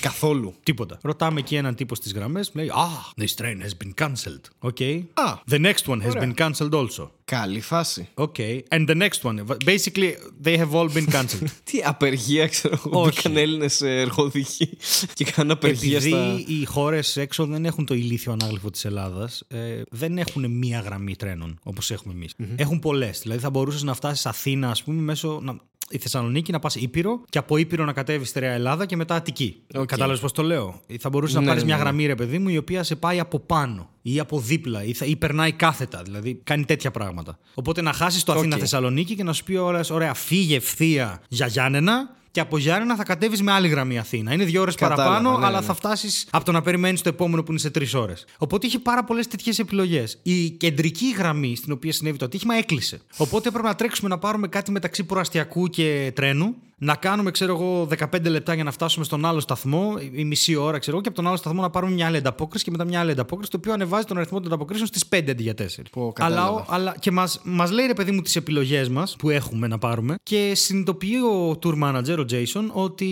Καθόλου. Τίποτα. Ρωτάμε εκεί έναν τύπο στις γραμμές. Λέει Ah, this train has been cancelled. Okay. Α. The next one has been cancelled also. Καλή φάση. Okay. And the next one. Basically, they have all been cancelled. Τι απεργία, ξέρω εγώ. Όχι. Μπήκαν Έλληνες εργοδικοί και κάνουν απεργία Επειδή στα. οι χώρες έξω δεν έχουν το ηλίθιο ανάγλυφο της Ελλάδας, ε, δεν έχουν μία γραμμή τρένων όπως έχουμε εμείς. Έχουν πολλές. Δηλαδή θα μπορούσες να φτάσεις Αθήνα, ας πούμε, μέσω. Να, η Θεσσαλονίκη να πας Ήπειρο και από Ήπειρο να κατέβεις στερεά Ελλάδα και μετά Αττική. Οκ. Κατάλαβες πώς το λέω; Θα μπορούσες Ναι, να πάρεις ναι, μια ναι. γραμμή, ρε παιδί μου, η οποία σε πάει από πάνω ή από δίπλα ή, θα, ή περνάει κάθετα. Δηλαδή κάνει τέτοια πράγματα. Οπότε να χάσεις το Οκ. Αθήνα-Θεσσαλονίκη και να σου πει ωραία, ωραία φύγε ευθεία για Γιάννενα και από Γιάννενα θα κατέβεις με άλλη γραμμή Αθήνα. Είναι δύο ώρες Κατάλαβα, παραπάνω, ναι, αλλά ναι. θα φτάσεις από το να περιμένεις το επόμενο που είναι σε τρεις ώρες. Οπότε είχε πάρα πολλές τέτοιες επιλογές. Η κεντρική γραμμή στην οποία συνέβη το ατύχημα έκλεισε. Οπότε έπρεπε να τρέξουμε να πάρουμε κάτι μεταξύ προαστιακού και τρένου. Να κάνουμε, ξέρω εγώ, 15 λεπτά για να φτάσουμε στον άλλο σταθμό, η μισή ώρα, ξέρω εγώ, και από τον άλλο σταθμό να πάρουμε μια άλλη ανταπόκριση και μετά μια άλλη ανταπόκριση, το οποίο ανεβάζει τον αριθμό των ανταποκρίσεων στις 5 αντί για 4. Πω, αλλά, κατάλαβα. ο- αλλά και μας μας λέει ρε παιδί μου τις επιλογές μας που έχουμε να πάρουμε και συνειδητοποιεί ο tour manager, ο Jason, ότι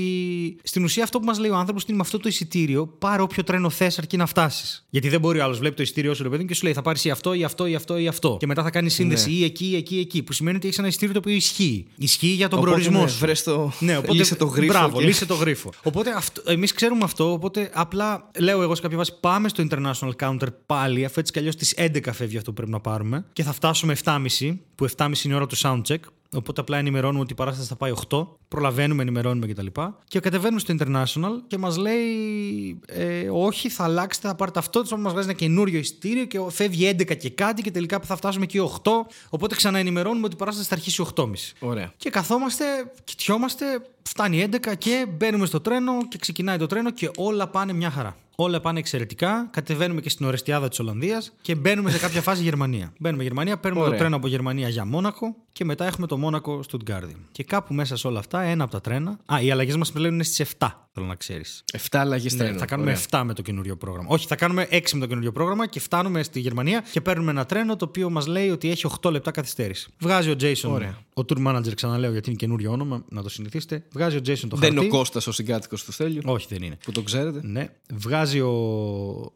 στην ουσία αυτό που μας λέει ο άνθρωπος είναι με αυτό το εισιτήριο πάρε όποιο τρένο θες αρκεί να φτάσεις. Γιατί δεν μπορεί ο άλλος βλέπει το εισιτήριό σου ρε παιδί μου και σου λέει θα πάρεις ή αυτό ή αυτό ή αυτό ή αυτό. Και μετά θα κάνεις σύνδεση Ναι. ή εκεί ή εκεί ή εκεί. Που σημαίνει ότι έχεις ένα εισιτήριο το οποίο ισχύει. Ισχύει για τον Οπότε, προορισμό ναι, σου. Βρες το- Ναι, οπότε, λύσε το γρίφο Μπράβο, και- λύσε το γρίφο. Οπότε εμείς ξέρουμε αυτό. Οπότε απλά λέω εγώ σε κάποια βάση πάμε στο International Counter πάλι, αφού έτσι κι αλλιώς στις 11 φεύγει αυτό που πρέπει να πάρουμε. Και θα φτάσουμε 7.30, που 7.30 είναι η ώρα του soundcheck. Οπότε απλά ενημερώνουμε ότι η παράσταση θα πάει 8. Προλαβαίνουμε, ενημερώνουμε κτλ. Και, και κατεβαίνουμε στο International και μας λέει: ε, Όχι, θα αλλάξετε, θα πάρετε αυτό. Του μας βγάζει ένα καινούριο εισιτήριο και φεύγει 11 και κάτι και τελικά θα φτάσουμε εκεί 8. Οπότε ξαναενημερώνουμε ότι η παράσταση θα αρχίσει 8.30. Ωραία. Και καθόμαστε, κοιτιόμαστε, φτάνει 11 και μπαίνουμε στο τρένο και ξεκινάει το τρένο και όλα πάνε μια χαρά. Όλα πάνε εξαιρετικά. Κατεβαίνουμε και στην Ορεστιάδα της Ολλανδίας και μπαίνουμε σε κάποια φάση Γερμανία. Μπαίνουμε Γερμανία, παίρνουμε Ωραία. το τρένο από Γερμανία για Μόνακο και μετά έχουμε το Μόνακο Στουτγκάρδι. Και κάπου μέσα σε όλα αυτά, ένα από τα τρένα. Α, οι αλλαγές μας πλέον είναι στις 7, θέλω να ξέρεις. 7 αλλαγές Ναι, τρένων. θα κάνουμε Ωραία. 7 με το καινούριο πρόγραμμα. Όχι, θα κάνουμε 6 με το καινούριο πρόγραμμα και φτάνουμε στη Γερμανία και παίρνουμε ένα τρένο το οποίο μας λέει ότι έχει 8 λεπτά καθυστέρηση. Βγάζει ο Jason, Ωραία. ο tour manager, ξαναλέω γιατί είναι καινούριο όνομα, να το συνηθίσετε. Βγάζει ο Jason το Δεν είναι χαρτί. ο Κώστας ο συγκάτοικος του Στέλιου. Όχι, δεν είναι. Που το ξέρετε. Ναι. Βγάζει ο,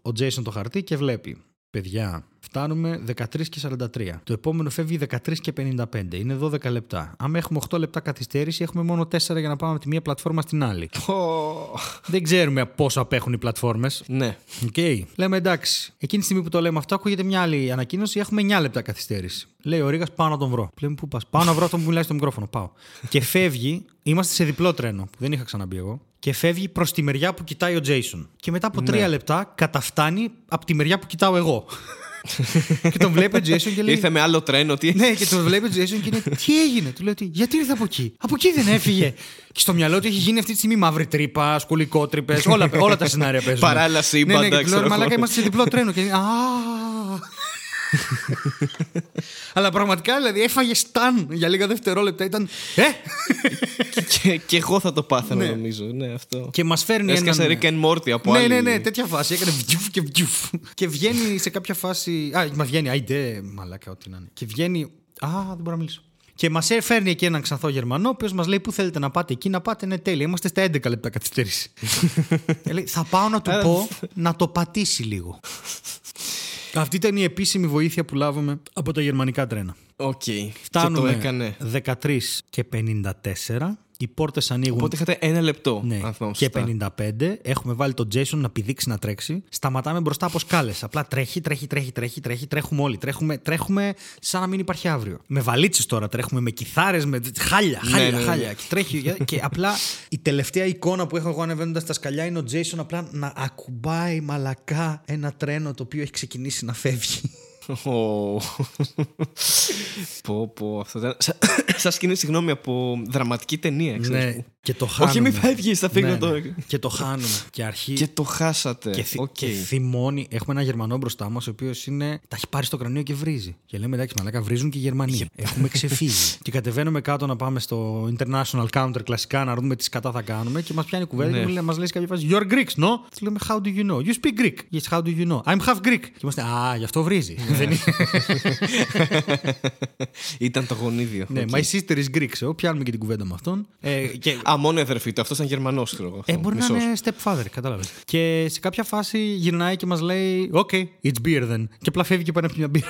ο Jason το χαρτί και βλέπει. Παιδιά, φτάνουμε 13 και 43. Το επόμενο φεύγει 13 και 55. Είναι 12 λεπτά. Αν έχουμε 8 λεπτά καθυστέρηση, έχουμε μόνο 4 για να πάμε από τη μία πλατφόρμα στην άλλη. Πω. Δεν ξέρουμε πόσο απέχουν οι πλατφόρμες. Ναι. Οκ. Λέμε εντάξει. Εκείνη τη στιγμή που το λέμε αυτό, ακούγεται μια άλλη ανακοίνωση. Έχουμε 9 λεπτά καθυστέρηση. Λέει ο Ρίγα, πάω να τον βρω. Λέμε πού πας; Πάω να βρω αυτό που μιλάει στο μικρόφωνο. Πάω. και φεύγει. Είμαστε σε διπλό τρένο που δεν είχα ξαναμπεί εγώ. Και φεύγει προς τη μεριά που κοιτάει ο Τζέισον. Και μετά από τρία λεπτά καταφτάνει από τη μεριά που κοιτάω εγώ. και τον βλέπει ο Τζέισον και λέει. Ήρθε με άλλο τρένο. Τι... Ναι, και τον βλέπει ο Τζέισον και είναι Τι έγινε, του λέω τι, Γιατί ήρθε από εκεί; Από εκεί δεν έφυγε. και στο μυαλό του έχει γίνει αυτή τη στιγμή μαύρη τρύπα, σκουλικότρυπες, όλα, όλα τα σενάρια παίζουν. Παράλληλα σύμπαντα, Ναι, ναι, και του ξέρω λέω, εγώ. Μαλάκα είμαστε σε διπλό τρένο. Και είναι, Α. Αλλά πραγματικά δηλαδή έφαγε σταν για λίγα δευτερόλεπτα. Ήταν. Ε! και, και εγώ θα το πάθαινα Ναι. νομίζω. Ναι, αυτό. και μας φέρνει Έσκασε έναν. Rick and Morty από ναι, άλλη. ναι, ναι, τέτοια φάση. Έκανε βτζουφ και βτζουφ. και βγαίνει σε κάποια φάση. Α, μα βγαίνει, αϊντε, μαλάκα, ό,τι να είναι. Και βγαίνει. Α, δεν μπορώ να μιλήσω. Και μας φέρνει εκεί έναν ξανθό Γερμανό, ο οποίος μας λέει: Πού θέλετε να πάτε εκεί, να πάτε. Ναι, τέλεια. Είμαστε στα 11 λεπτά καθυστέρηση. Και λέει, θα πάω να του πω να το πατήσει λίγο. Αυτή ήταν η επίσημη βοήθεια που λάβαμε από τα γερμανικά τρένα. Οκ. Και το Φτάνουμε έκανε. 13 και 54. Οι πόρτες ανοίγουν. Οπότε είχατε ένα λεπτό. Ναι, αν θυμάμαι και σωστά. 55. Έχουμε βάλει τον Jason να πηδήξει να τρέξει. Σταματάμε μπροστά από σκάλες. Απλά τρέχει, τρέχει, τρέχει, τρέχει, τρέχει. Τρέχουμε όλοι. Τρέχουμε, τρέχουμε σαν να μην υπάρχει αύριο. Με βαλίτσες τώρα τρέχουμε, με κιθάρες, με χάλια, χάλια, ναι, ναι. χάλια. Και τρέχει. και απλά η τελευταία εικόνα που έχω εγώ ανεβαίνοντας τα σκαλιά είναι ο Jason απλά να ακουμπάει μαλακά ένα τρένο το οποίο έχει ξεκινήσει να φεύγει. Ω. πω, πω. Αυτό ήταν. Σα- Σαν σκηνή, συγγνώμη, από δραματική ταινία, ξέρεις. ναι, που- και το χάνουμε. Όχι, μην φεύγεις, θα φύγω Ναι, ναι. τώρα. Και το χάνουμε. Και αρχίζει. Και το χάσατε. Και, θυ- Οκ. και θυμώνει. Έχουμε ένα Γερμανό μπροστά μας, ο οποίος είναι... τα έχει πάρει στο κρανίο και βρίζει. Και λέμε εντάξει, μαλάκα, βρίζουν και οι Γερμανοί. Έχουμε ξεφύγει. και κατεβαίνουμε κάτω να πάμε στο International Counter κλασικά να δούμε τι κατά θα κάνουμε. Και μας πιάνει κουβέντα Ναι. και μας λέει σε κάποια φάση You're Greeks, no? Του λέμε How do you know? You speak Greek. Yes, how do you know? I'm half Greek. Και είμαστε Α, γι' αυτό βρίζει. Ναι. Δεν είναι. Ήταν το γονίδιο. ναι, OK. my sister is Greek. So, πιάνουμε και την κουβέντα με αυτόν. Ε, και Α, μόνο η αδερφή του. Αυτό ήταν Γερμανός, ξέρω εγώ. Ε, αυτό. μπορεί Μισός. να είναι stepfather, κατάλαβες. Και σε κάποια φάση γυρνάει και μας λέει: OK, it's beer then. Και απλά φεύγει και παίρνει μια μπύρα.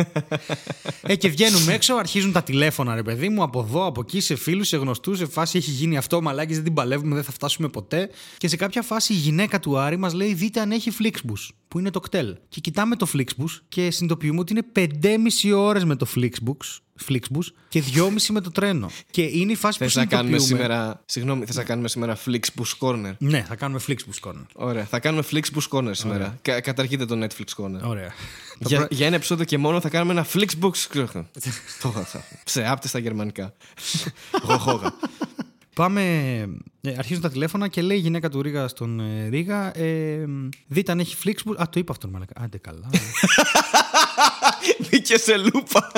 ε, και βγαίνουμε έξω, αρχίζουν τα τηλέφωνα, ρε παιδί μου, από εδώ, από εκεί, σε φίλους, σε γνωστούς, σε φάση έχει γίνει αυτό, μαλάκα, δεν την παλεύουμε, δεν θα φτάσουμε ποτέ. Και σε κάποια φάση η γυναίκα του Άρη μας λέει: Δείτε αν έχει Flixbus, που είναι το ΚΤΕΛ. Και κοιτάμε το Flixbus και συνειδητοποιούμε ότι είναι 5,5 ώρες με το Flixbus. Flixbus και 2,5 με το τρένο. Και είναι η φάση που Θες να κάνουμε συνειδητοποιούμε. σήμερα. Συγγνώμη, θες να κάνουμε σήμερα Flixbus Corner; Ναι, θα κάνουμε Flixbus Corner. Ωραία. Θα κάνουμε Flixbus Corner σήμερα. Κα- καταργείτε το Netflix Corner. Ωραία. Για, για ένα επεισόδιο και μόνο θα κάνουμε ένα Flixbus. Το θα. Ψεάπτε στα γερμανικά. Γοχόγα. Πάμε. Ε, αρχίζουν τα τηλέφωνα και λέει η γυναίκα του Ρίγα στον ε, Ρίγα. Ε, δείτε αν έχει Flixbus. Α, το είπα αυτόν, μαλακά. Άντε καλά. Μπήκε σε λούπα.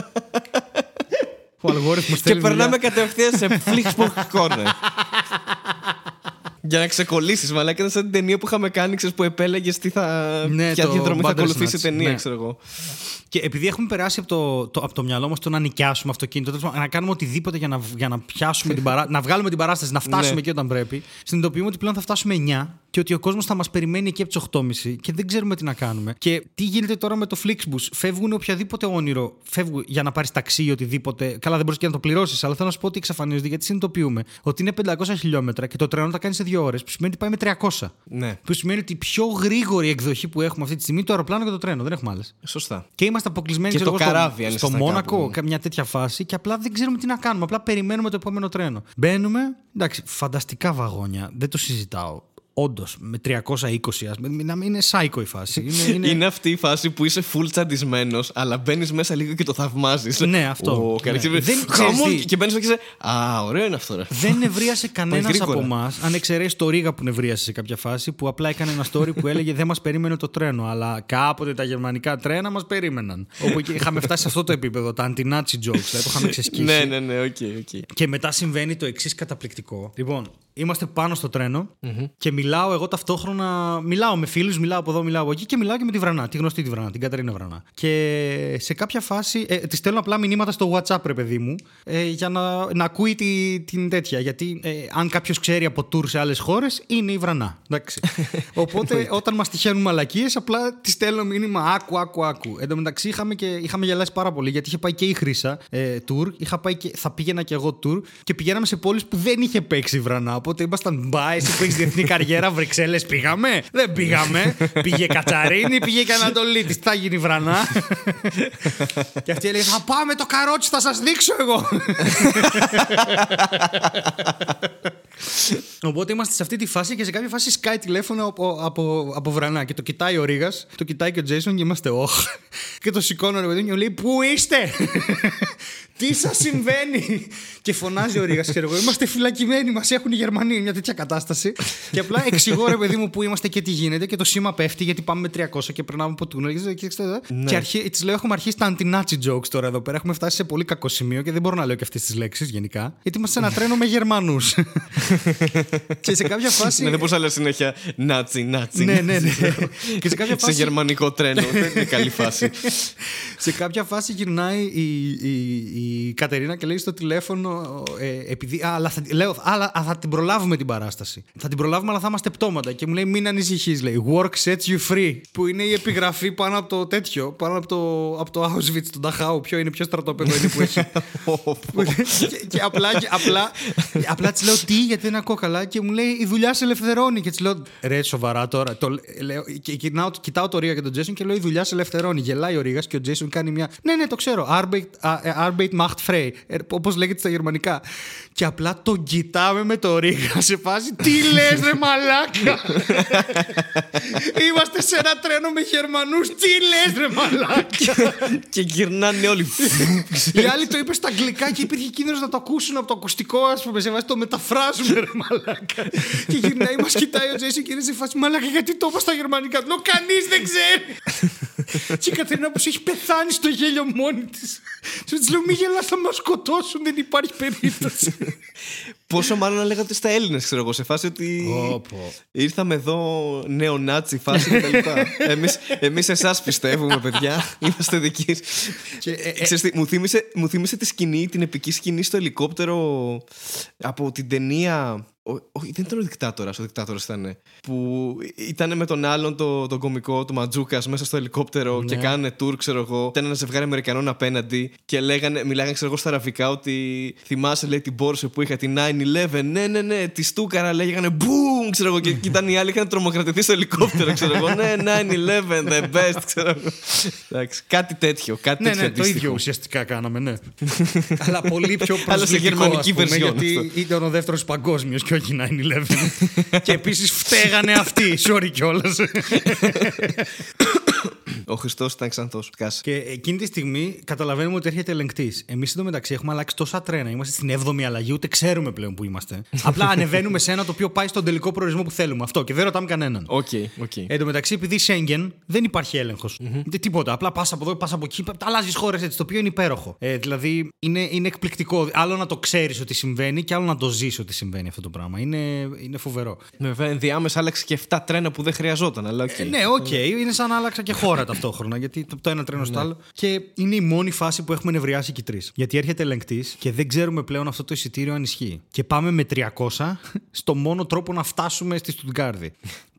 Ο αλγόριθμος και περνάμε κατευθείαν σε Flixbus Corner. Για να ξεκολλήσεις, μαλάκα ήταν σαν την ταινία που είχαμε κάνει, ξέρεις, που επέλεγες τι θα. Ναι, ποια το διαδρομή θα ακολουθήσει η Bandersnatch, ταινία, ναι. ξέρω εγώ. Και επειδή έχουμε περάσει από το, το, από το μυαλό μας το να νοικιάσουμε αυτοκίνητο, τέλος πάντων, να κάνουμε οτιδήποτε για να, για να πιάσουμε την παρά... να βγάλουμε την παράσταση, να φτάσουμε Ναι. εκεί όταν πρέπει, συνειδητοποιούμε ότι πλέον θα φτάσουμε 9 και ότι ο κόσμος θα μας περιμένει εκεί από τις 8.30 και δεν ξέρουμε τι να κάνουμε. Και τι γίνεται τώρα με το Flixbus; Φεύγουν οποιαδήποτε όνειρο, φεύγουν για να πάρεις ταξί ή οτιδήποτε. Καλά, δεν μπορείς και να το πληρώσεις, αλλά θέλω να σου πω ότι εξαφανίζονται γιατί συνειδητοποιούμε ότι είναι 500 χιλιόμετρα και το τρένο τα κάνει σε 2 ώρες, που σημαίνει ότι πάει με 300. Ναι, Που σημαίνει ότι η πιο γρήγορη εκδοχή που έχουμε αυτή τη στιγμή είναι το αεροπλάνο και το τρένο. Δεν έχουμε άλλες. σωστά. Και είμαστε αποκλεισμένοι Και ξέρω το εγώ, καράβι, αν στο, στο ήσασταν Μόνακο, κάπου. κα- μια τέτοια φάση και απλά δεν ξέρουμε τι να κάνουμε. Απλά περιμένουμε το επόμενο τρένο. Μπαίνουμε. Εντάξει, φανταστικά βαγόνια. Δεν το συζητάω. Όντως, με 320, ας πούμε, να μην είναι σάικο η φάση. Είναι, είναι... Είναι αυτή η φάση που είσαι full τσαντισμένος, αλλά μπαίνεις μέσα λίγο και το θαυμάζεις. Ναι, αυτό. Ναι. Δεν ξέρεις τι. Και μπαίνεις και είσαι. Α, ωραίο είναι αυτό, ρε. Δεν νευρίασε κανένας γρήγορα. από εμάς, αν εξαιρέσεις το Ρίγα που νευρίασε σε κάποια φάση, που απλά έκανε ένα story που έλεγε Δεν μας περίμενε το τρένο. Αλλά κάποτε τα γερμανικά τρένα μας περίμεναν. Όπου εκεί είχαμε φτάσει σε αυτό το επίπεδο, τα anti-Nazi jokes, δηλαδή το είχαμε ξεσκίσει. ναι, ναι, ναι, OK, OK. Και μετά συμβαίνει το εξής καταπληκτικό. Λοιπόν, είμαστε πάνω στο τρενο και μιλάω εγώ ταυτόχρονα. Μιλάω με φίλους, μιλάω από εδώ, μιλάω από εκεί και μιλάω και με τη Βρανά, τη γνωστή τη Βρανά, την Κατερίνα Βρανά. Και σε κάποια φάση. Ε, της στέλνω απλά μηνύματα στο WhatsApp, ρε παιδί μου, ε, για να, να ακούει τη, την τέτοια. Γιατί ε, αν κάποιος ξέρει από tour σε άλλες χώρες, είναι η Βρανά. Εντάξει. Οπότε όταν μας τυχαίνουν μαλακίες, απλά τη στέλνω μήνυμα άκου, άκου, άκου. Εν τω μεταξύ είχαμε, και, είχαμε γελάσει πάρα πολύ γιατί είχε πάει και η Χρύσα ε, tour, είχα πάει και, θα πήγαινα και εγώ tour και πηγαίναμε σε πόλεις που δεν είχε παίξει η Βρανά. Οπότε ήμασταν μπα, εσύ που έχεις διεθνή καριέρα, Βρυξέλλες πήγαμε. Δεν πήγαμε. πήγε Κατσαρίνη, πήγε και Ανατολή. Τι θα γίνει η Βρανά. και αυτή έλεγε Θα πάμε το καρότσι, θα σας δείξω εγώ. Οπότε είμαστε σε αυτή τη φάση και σε κάποια φάση σκάει τηλέφωνο από, από, από βρανά και το κοιτάει ο Ρίγα, το κοιτάει και ο Τζέισον και είμαστε όχ. Και το σηκώνω ρε παιδί μου και μου λέει Πού είστε! Τι σας συμβαίνει! και φωνάζει ο Ρίγα, ξέρω εγώ. Είμαστε φυλακισμένοι, μας έχουν οι Γερμανοί, μια τέτοια κατάσταση. και απλά εξηγώ ρε παιδί μου που είμαστε και τι γίνεται και το σήμα πέφτει γιατί πάμε με 300 και περνάμε από τούνελ. Και, και, και αρχί, της λέω: Έχουμε αρχίσει τα anti-Nazi jokes τώρα εδώ πέρα. Έχουμε φτάσει σε πολύ κακό σημείο και δεν μπορώ να λέω και αυτές τις λέξεις γενικά. Γιατί είμαστε σε ένα τρένο με Γερμανούς. και σε κάποια φάση. Ναι, δεν μπορούσα να λέω συνέχεια Νάτσι, Νάτσι. Ναι, ναι, ναι. και σε κάποια Σε φάση. γερμανικό τρένο. Δεν είναι καλή φάση. σε κάποια φάση γυρνάει η, η, η η Κατερίνα και λέει στο τηλέφωνο, ε, επειδή. Α, αλλά θα, λέω, αλλά, α, θα την προλάβουμε την παράσταση. Θα την προλάβουμε, αλλά θα είμαστε πτώματα. Και μου λέει, μην ανησυχείς, λέει. Work sets you free. Που είναι η επιγραφή πάνω από το τέτοιο, πάνω από το, από το Auschwitz, τον Dachau. Ποιο είναι, ποιο στρατόπεδο είναι που έχει. και, και απλά, και, απλά, απλά της λέω τι, γιατί δεν ακούω καλά; Και μου λέει, η δουλειά σε ελευθερώνει. Και της λέω, ρε, σοβαρά τώρα. Το, λέω, και, κοιτάω, κοιτάω το Ρίγα και τον Jason και λέω, η δουλειά σε ελευθερώνει. Γελάει ο Ρίγας και ο Jason κάνει μια. Ναι, ναι, το ξέρω. Arbeit, Arbeit macht frei. Όπω λέγεται στα γερμανικά. Και απλά τον κοιτάμε με το Ρίγα σε φάση. Τι λες, ρε μαλάκα! Είμαστε σε ένα τρένο με Γερμανούς. Τι λες, ρε μαλάκα! και γυρνάνε όλοι. Οι άλλοι το είπες στα αγγλικά και υπήρχε κίνδυνος να το ακούσουν από το ακουστικό, ας πούμε. Σε βάση το μεταφράζουμε, ρε μαλάκα. και γυρνάει, μας κοιτάει ο Τζέισι και είναι σε φάση. Μαλάκα, γιατί το είπα στα γερμανικά; Λέω, κανείς δεν ξέρει. και η Κατερίνα που έχει πεθάνει στο γέλιο μόνη της. Σου της λέω, μη γελά, θα μα σκοτώσουν, δεν υπάρχει περίπτωση. Πόσο μάλλον να λέγατε στα Έλληνες, ξέρω εγώ, σε φάση ότι. Ήρθαμε εδώ νεονάτσι φάση κτλ. Εμείς εμείς εσάς πιστεύουμε, παιδιά. Είμαστε δικοί. μου, θύμισε, μου θύμισε τη σκηνή, την επική σκηνή στο ελικόπτερο από την ταινία όχι, δεν ήταν ο δικτάτορας. Ο δικτάτορας ήταν. Που ήταν με τον άλλον, τον το κωμικό του Ματζούκας, μέσα στο ελικόπτερο ναι. και κάνανε tour, ξέρω εγώ. Ήταν ένα ζευγάρι Αμερικανών απέναντι και λέγανε, μιλάγανε, ξέρω εγώ, στα αραβικά ότι θυμάσαι, λέει, την πόρσε που είχα, την 9-11. Ναι, ναι, ναι, τη στούκαρα, λέγανε μπούμ, ξέρω εγώ. Και, και ήταν οι άλλοι, είχαν τρομοκρατηθεί στο ελικόπτερο, ξέρω εγώ. Ναι, 9-11, the best, ξέρω εγώ. Εντάξει, κάτι τέτοιο. Κάτι ναι, τέτοιο ναι, το ίδιο ουσιαστικά κάναμε, ναι. Αλλά πολύ πιο προσβλητικό. Αλλά σε γερμανική βερσιόν. Γιατί ήταν ο δεύτερος παγκόσμιος και όχι 9-11. και επίσης φταίγανε αυτοί. Sorry κιόλας. Ο Χριστός ήταν ξανθό. Και εκείνη τη στιγμή καταλαβαίνουμε ότι έρχεται ελεγκτής. Εμείς μεταξύ έχουμε αλλάξει τόσα τρένα. Είμαστε στην 7η αλλαγή, ούτε ξέρουμε πλέον που είμαστε. Απλά ανεβαίνουμε σε ένα το οποίο πάει στον τελικό προορισμό που θέλουμε. Αυτό και δεν ρωτάμε κανέναν. Okay, okay. Εν τω μεταξύ, επειδή Σέγγεν δεν υπάρχει έλεγχος. Mm-hmm. Τίποτα. Απλά πας από εδώ, πας από εκεί. Αλλάζεις χώρες έτσι, το οποίο είναι υπέροχο. Ε, δηλαδή είναι, είναι εκπληκτικό. Άλλο να το ξέρεις ότι συμβαίνει και άλλο να το ζήσει ότι συμβαίνει αυτό το πράγμα. Είναι, είναι φοβερό. Βέβαια, ενδιάμεσα άλλαξε και 7 τρένα που δεν χρειαζόταν. Αλλά okay. ε, ναι, OK. Okay. Είναι σαν να άλλαξα και χώρα ταυτόχρονα. Γιατί το ένα τρένο στο ναι. άλλο. Και είναι η μόνη φάση που έχουμε νευριάσει και οι τρεις. Γιατί έρχεται ελεγκτής και δεν ξέρουμε πλέον αυτό το εισιτήριο αν ισχύει. Και πάμε με 300 στο μόνο τρόπο να φτάσουμε στη Στουτγκάρδη.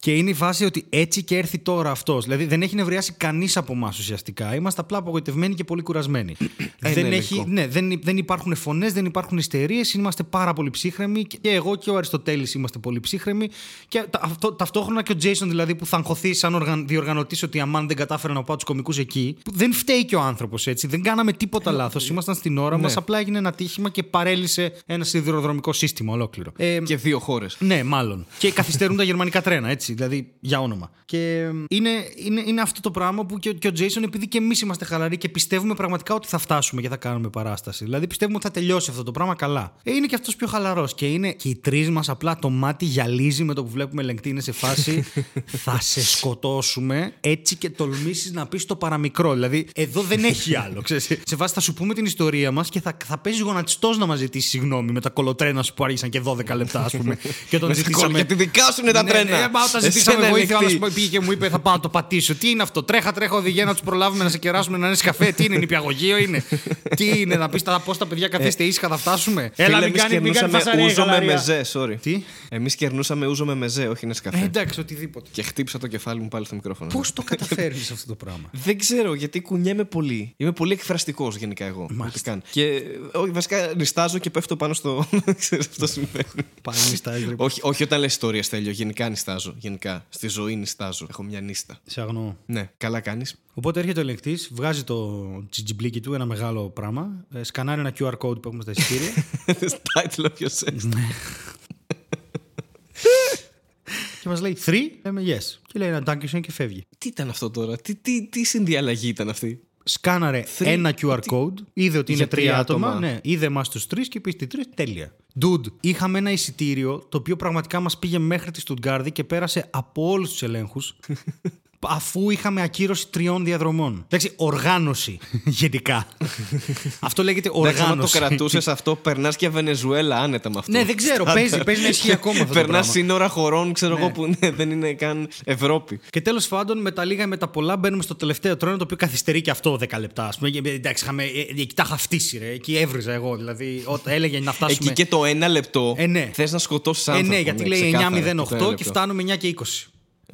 Και είναι η φάση ότι έτσι και έρθει τώρα αυτός. Δηλαδή δεν έχει νευριάσει κανείς από εμάς ουσιαστικά. Είμαστε απλά απογοητευμένοι και πολύ κουρασμένοι. δεν, έχει, ναι, δεν, δεν υπάρχουν φωνές, δεν υπάρχουν ιστερίες. Είμαστε πάρα πολύ ψύχραιμοι. Και εγώ και ο Αριστοτέλης είμαστε πολύ ψύχραιμοι. Και αυτό, ταυτόχρονα και ο Τζέισον δηλαδή που θα αγχωθεί σαν διοργανωτής ότι αμάν δεν κατάφερα να πάω τους κομικούς εκεί. Δεν φταίει και ο άνθρωπος έτσι. Δεν κάναμε τίποτα ε, λάθος. Ήμασταν στην ώρα ναι. μας. Απλά έγινε ένα τύχημα και παρέλυσε ένα σιδηροδρομικό σύστημα ολόκληρο. Ε, και δύο χώρες. Ναι, μάλλον. και καθυστερούν τα γερμανικά τρένα έτσι δηλαδή για όνομα. Και είναι, είναι, είναι αυτό το πράγμα που και, και ο Τζέισον, επειδή και εμείς είμαστε χαλαροί και πιστεύουμε πραγματικά ότι θα φτάσουμε και θα κάνουμε παράσταση. Δηλαδή πιστεύουμε ότι θα τελειώσει αυτό το πράγμα καλά. Ε, είναι και αυτός πιο χαλαρός. Και είναι και οι τρεις μας απλά το μάτι γυαλίζει με το που βλέπουμε ελεγκτή. Είναι σε φάση θα σε σκοτώσουμε έτσι και τολμήσεις να πεις το παραμικρό. Δηλαδή εδώ δεν έχει άλλο. Ξέρεις. Σε φάση θα σου πούμε την ιστορία μας και θα, θα παίζει γονατιστός να μας ζητήσει συγγνώμη με τα κολοτρένα σου που άργησαν και 12 λεπτά, ας πούμε. και τον ζητήσαμε. Γιατί δικά σου είναι τα ναι, ναι, τρένα. Ναι, ζητήσαμε βοήθεια, άλλος πήγε και μου είπε θα πάω να το πατήσω. Τι είναι αυτό, τρέχα, τρέχα, οδηγία να τους προλάβουμε να σε κεράσουμε να είναι καφέ. Τι είναι, νηπιαγωγείο είναι. Τι είναι, να πεις πώς τα παιδιά καθίστε ήσυχα, θα φτάσουμε. Έλα, μην κάνει μην ούζο με μεζέ, sorry. Τι; Εμείς κερνούσαμε ούζο με μεζέ, όχι είναι καφέ. εντάξει, οτιδήποτε. Και χτύπησα το κεφάλι μου πάλι στο μικρόφωνο. Πώς το καταφέρνεις αυτό το πράγμα; Δεν ξέρω γιατί κουνιέμαι πολύ. Είμαι πολύ εκφραστικός γενικά εγώ. Και όχι, βασικά νιστάζω και πέφτω πάνω στο. αυτό συμβαίνει. Πάλι νιστάζει. Όχι όταν λες ιστορία, τέλειο. Γενικά νιστάζω. Γενικά. Στη ζωή νιστάζω. Έχω μια νίστα. Σε αγνώ. Ναι, καλά κάνεις. Οπότε έρχεται ο ελεγκτής, βγάζει το τζιτζιμπλίκι του, ένα μεγάλο πράγμα, ε, σκανάρει ένα QR code που έχουμε στα εισιτήρια. Title of your sex. Ναι. και μας λέει 3, λέμε yes. Και λέει ένα Dankeschön και φεύγει. Τι ήταν αυτό τώρα, τι, τι, τι συνδιαλλαγή ήταν αυτή; Σκάναρε ένα QR code, είδε ότι είναι τρία άτομα, άτομα. Ναι, είδε εμάς τους τρεις και είπε τρεις, τέλεια. Dude, είχαμε ένα εισιτήριο το οποίο πραγματικά μας πήγε μέχρι τη Στουτγκάρδη και πέρασε από όλους τους ελέγχους. αφού είχαμε ακύρωση τριών διαδρομών. Εντάξει, οργάνωση γενικά. αυτό λέγεται Εντάξει, άμα το οργάνωση. κρατούσες αυτό, περνάς και Βενεζουέλα άνετα με αυτό. Ναι, δεν ξέρω, παίζει, παίζει να ισχύει ακόμα αυτό το Περνάς πράγμα. σύνορα χωρών, ξέρω εγώ, που ναι, δεν είναι καν Ευρώπη. Και τέλος πάντων, με τα λίγα με τα πολλά, μπαίνουμε στο τελευταίο τρένο, το οποίο καθυστερεί και αυτό 10 λεπτά. Ας πούμε. Ε, Εντάξει, είχαμε, ε, εκεί τα είχα φτύσει, ρε. Εκεί έβριζα εγώ. Δηλαδή, όταν έλεγε να φτάσουμε. Εκεί και το ένα λεπτό Ε, ναι. θες να σκοτώσεις Ε, άνθρωπο. ναι, γιατί λέει ξεκάθαρα, το ένα 9.08 και λεπτό. φτάνουμε 9 και 20.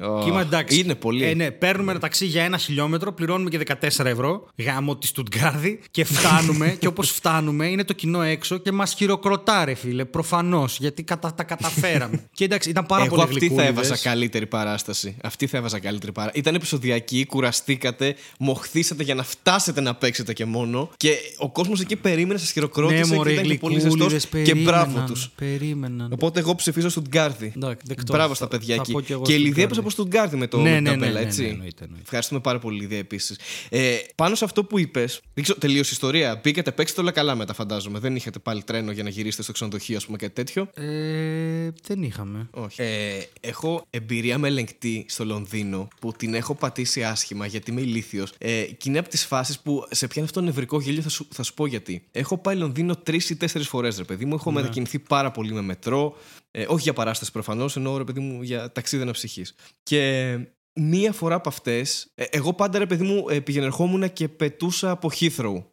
Ω, Και είμαι εντάξει. Είναι πολύ. Ε, ναι, παίρνουμε ένα ταξί για ένα χιλιόμετρο, πληρώνουμε και 14 ευρώ γάμο της Στουτγκάρδη και φτάνουμε. και όπως φτάνουμε, είναι το κοινό έξω και μας χειροκροτά, ρε φίλε. Προφανώς, γιατί κατα, τα καταφέραμε. και εντάξει, ήταν πάρα Εγώ πολύ αυτή θα γλυκούλιδες. έβαζα καλύτερη παράσταση. Αυτή θα έβαζα καλύτερη παράσταση. Ήταν επεισοδιακή, κουραστήκατε, μοχθήσατε για να φτάσετε να παίξετε και μόνο. Και ο κόσμος εκεί περίμενε, σας Ναι, χειροκρότησε μωρέ, και ήταν και πολύ γλυκούλιδες ζεστός. Και μπράβο τους. Περίμεναν. Οπότε εγώ ψηφίζω Στουτγκάρδη. Εντάξει, δεκτό. Μπράβο Θα- στα παιδιά θα εκεί. πω κι εγώ Και η Λιδία Στουτγκάρδη. Έπεσε από Στουτγκάρδη με το Ναι, με την ναι, ναι, ταμπέλα, ναι, έτσι. ναι, εννοείται, εννοείται. Ευχαριστούμε πάρα πολύ, Λιδία, επίσης. Ε, πάνω σε αυτό που είπες, δεν ξέρω, τελείωσε η ιστορία. Μπήκατε, παίξετε όλα καλά μετά, φαντάζομαι. Δεν είχατε πάλι τρένο για να γυρίσετε στο ξενοδοχείο, ας πούμε, κάτι τέτοιο; Ε, δεν είχαμε. Όχι. Ε, έχω εμπειρία με ελεγκτή στο Λονδίνο που την έχω πατήσει άσχημα γιατί είμαι ηλίθιος. Ε, και είναι από τις φάσεις που σε πιάνει αυτό το νευρικό γέλιο, θα σου, θα σου πω γιατί. Έχω πάει Λονδίνο τρεις ή τέσσερις φορές, ρε παιδί μου. Έχω μετακινηθεί πάρα πολύ με μετρό. Ε, όχι για παράσταση προφανώς, ενώ ρε παιδί μου για ταξίδι αναψυχής. Και μία φορά από αυτές, εγώ πάντα ρε παιδί μου ε, πηγαινερχόμουν και πετούσα από Heathrow.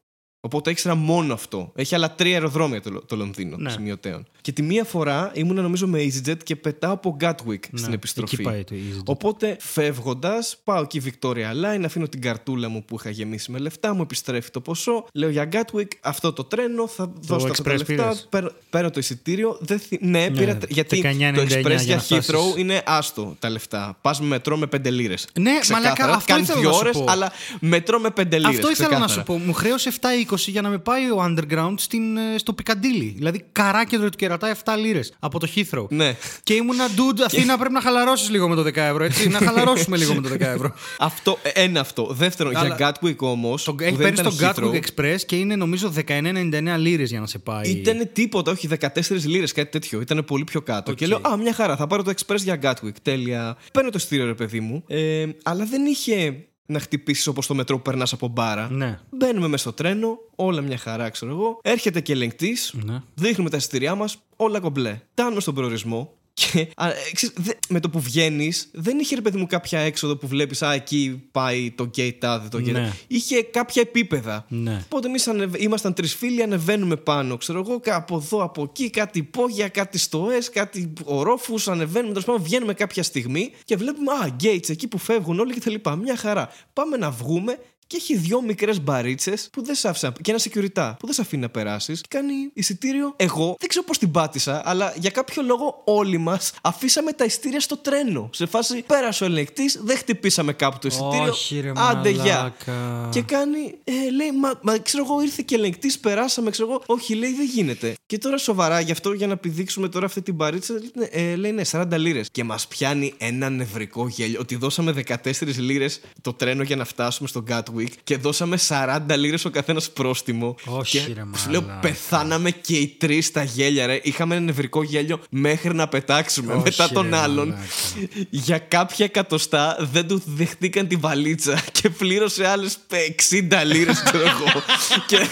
Οπότε ήξερα μόνο αυτό. Έχει άλλα τρία αεροδρόμια το, το Λονδίνο, Ναι. σημειωτέων. Και τη μία φορά ήμουν νομίζω με EasyJet και πετάω από Gatwick στην Ναι, επιστροφή. Εκεί πάει το EasyJet. Οπότε φεύγοντας, πάω εκεί Victoria Line, αφήνω την καρτούλα μου που είχα γεμίσει με λεφτά, μου επιστρέφει το ποσό. Λέω για Gatwick, αυτό το τρένο, θα δώσω αυτά τα Express λεφτά. πήρες; Παίρνω, παίρνω το εισιτήριο. Δεν θυ- Ναι, Ναι, πήρα. Γιατί 19,99 το Express για για να φτάσεις. Heathrow είναι άστο τα λεφτά. Πας με μετρό με 5 λίρες. Ναι, μαλάκα, αυτό Κάνει ήθελα δύο να σου ώρες, πω. αλλά μετρό με 5 λίρες. Αυτό ήθελα να σου πω. Μου χρέωσε 7,20 για να με πάει ο Underground στην, ε, στο Πικαντήλι. Δηλαδή, καράκεντρο του κερατά 7 λίρες από το Heathrow. Ναι. Και ήμουνα, dude, Αθήνα πρέπει να χαλαρώσεις λίγο με το 10 ευρώ, έτσι. να χαλαρώσουμε λίγο με το 10 ευρώ. Αυτό, ε, ένα αυτό. Δεύτερον, Αλλά- για Gatwick όμως. Το, έχει παίρνει τον Gatwick Express και είναι νομίζω 19,99 λίρες για να σε πάει. Ήταν τίποτα, όχι 14 λίρες, κάτι τέτοιο. Ήταν πολύ πιο κάτω. Και λέω, Α, μια χαρά, θα πάρω το Express για Gatwick. Τέλεια. Παίρνω το ειστήριο, ρε παιδί μου. Ε, αλλά δεν είχε να χτυπήσεις όπως το μετρό που περνάς από μπάρα. Ναι. Μπαίνουμε μέσα στο τρένο, όλα μια χαρά, ξέρω εγώ. Έρχεται και ελεγκτής, Ναι. δείχνουμε τα εισιτήριά μας, όλα κομπλέ. Φτάνουμε στον προορισμό. Και α, ε, ξέρεις, δε- με το που βγαίνεις, δεν είχε ρε παιδί μου κάποια έξοδο που βλέπεις, Α, εκεί πάει το gate τάδε, το gate. Ναι. Είχε κάποια επίπεδα. Ναι. Οπότε εμείς ήμασταν τρεις φίλοι, ανεβαίνουμε πάνω, ξέρω εγώ, κα- από εδώ, από εκεί, κάτι υπόγεια, κάτι στοές, κάτι ορόφους, ανεβαίνουμε, τέλος πάντων, βγαίνουμε κάποια στιγμή και βλέπουμε, Α, gates εκεί που φεύγουν όλοι και τα λοιπά. Μια χαρά. Πάμε να βγούμε και έχει δύο μικρές μπαρίτσες που δεν σε άφησαν. και ένα security που δεν σε αφήνει να περάσεις. Κάνει εισιτήριο. Εγώ δεν ξέρω πώς την πάτησα, αλλά για κάποιο λόγο όλοι μας αφήσαμε τα εισιτήρια στο τρένο. Σε φάση πέρασε ο ελεγκτής, δεν χτυπήσαμε κάπου το εισιτήριο. Όχι, ρε Άντε, γεια. μαλάκα. Και κάνει, ε, λέει, μα, μα ξέρω εγώ, ήρθε και ελεγκτής, περάσαμε, ξέρω εγώ. Όχι, λέει, δεν γίνεται. Και τώρα σοβαρά, γι' αυτό για να πηδήξουμε τώρα αυτή την παρίτσα, ε, λέει, ναι, 40 λίρες. Και μας πιάνει ένα νευρικό γέλιο ότι δώσαμε 14 λίρες το τρένο για να φτάσουμε στο Gatwick και δώσαμε 40 λίρες ο καθένας πρόστιμο. Όχι, και ρε σου λέω, μαλάκα. πεθάναμε και οι τρεις στα γέλια, ρε. Είχαμε ένα νευρικό γέλιο μέχρι να πετάξουμε. Όχι, Μετά τον ρε άλλον, μαλάκα. για κάποια εκατοστά δεν του δεχτήκαν τη βαλίτσα και πλήρωσε άλλες 60 λίρες, ξέρω εγώ. και,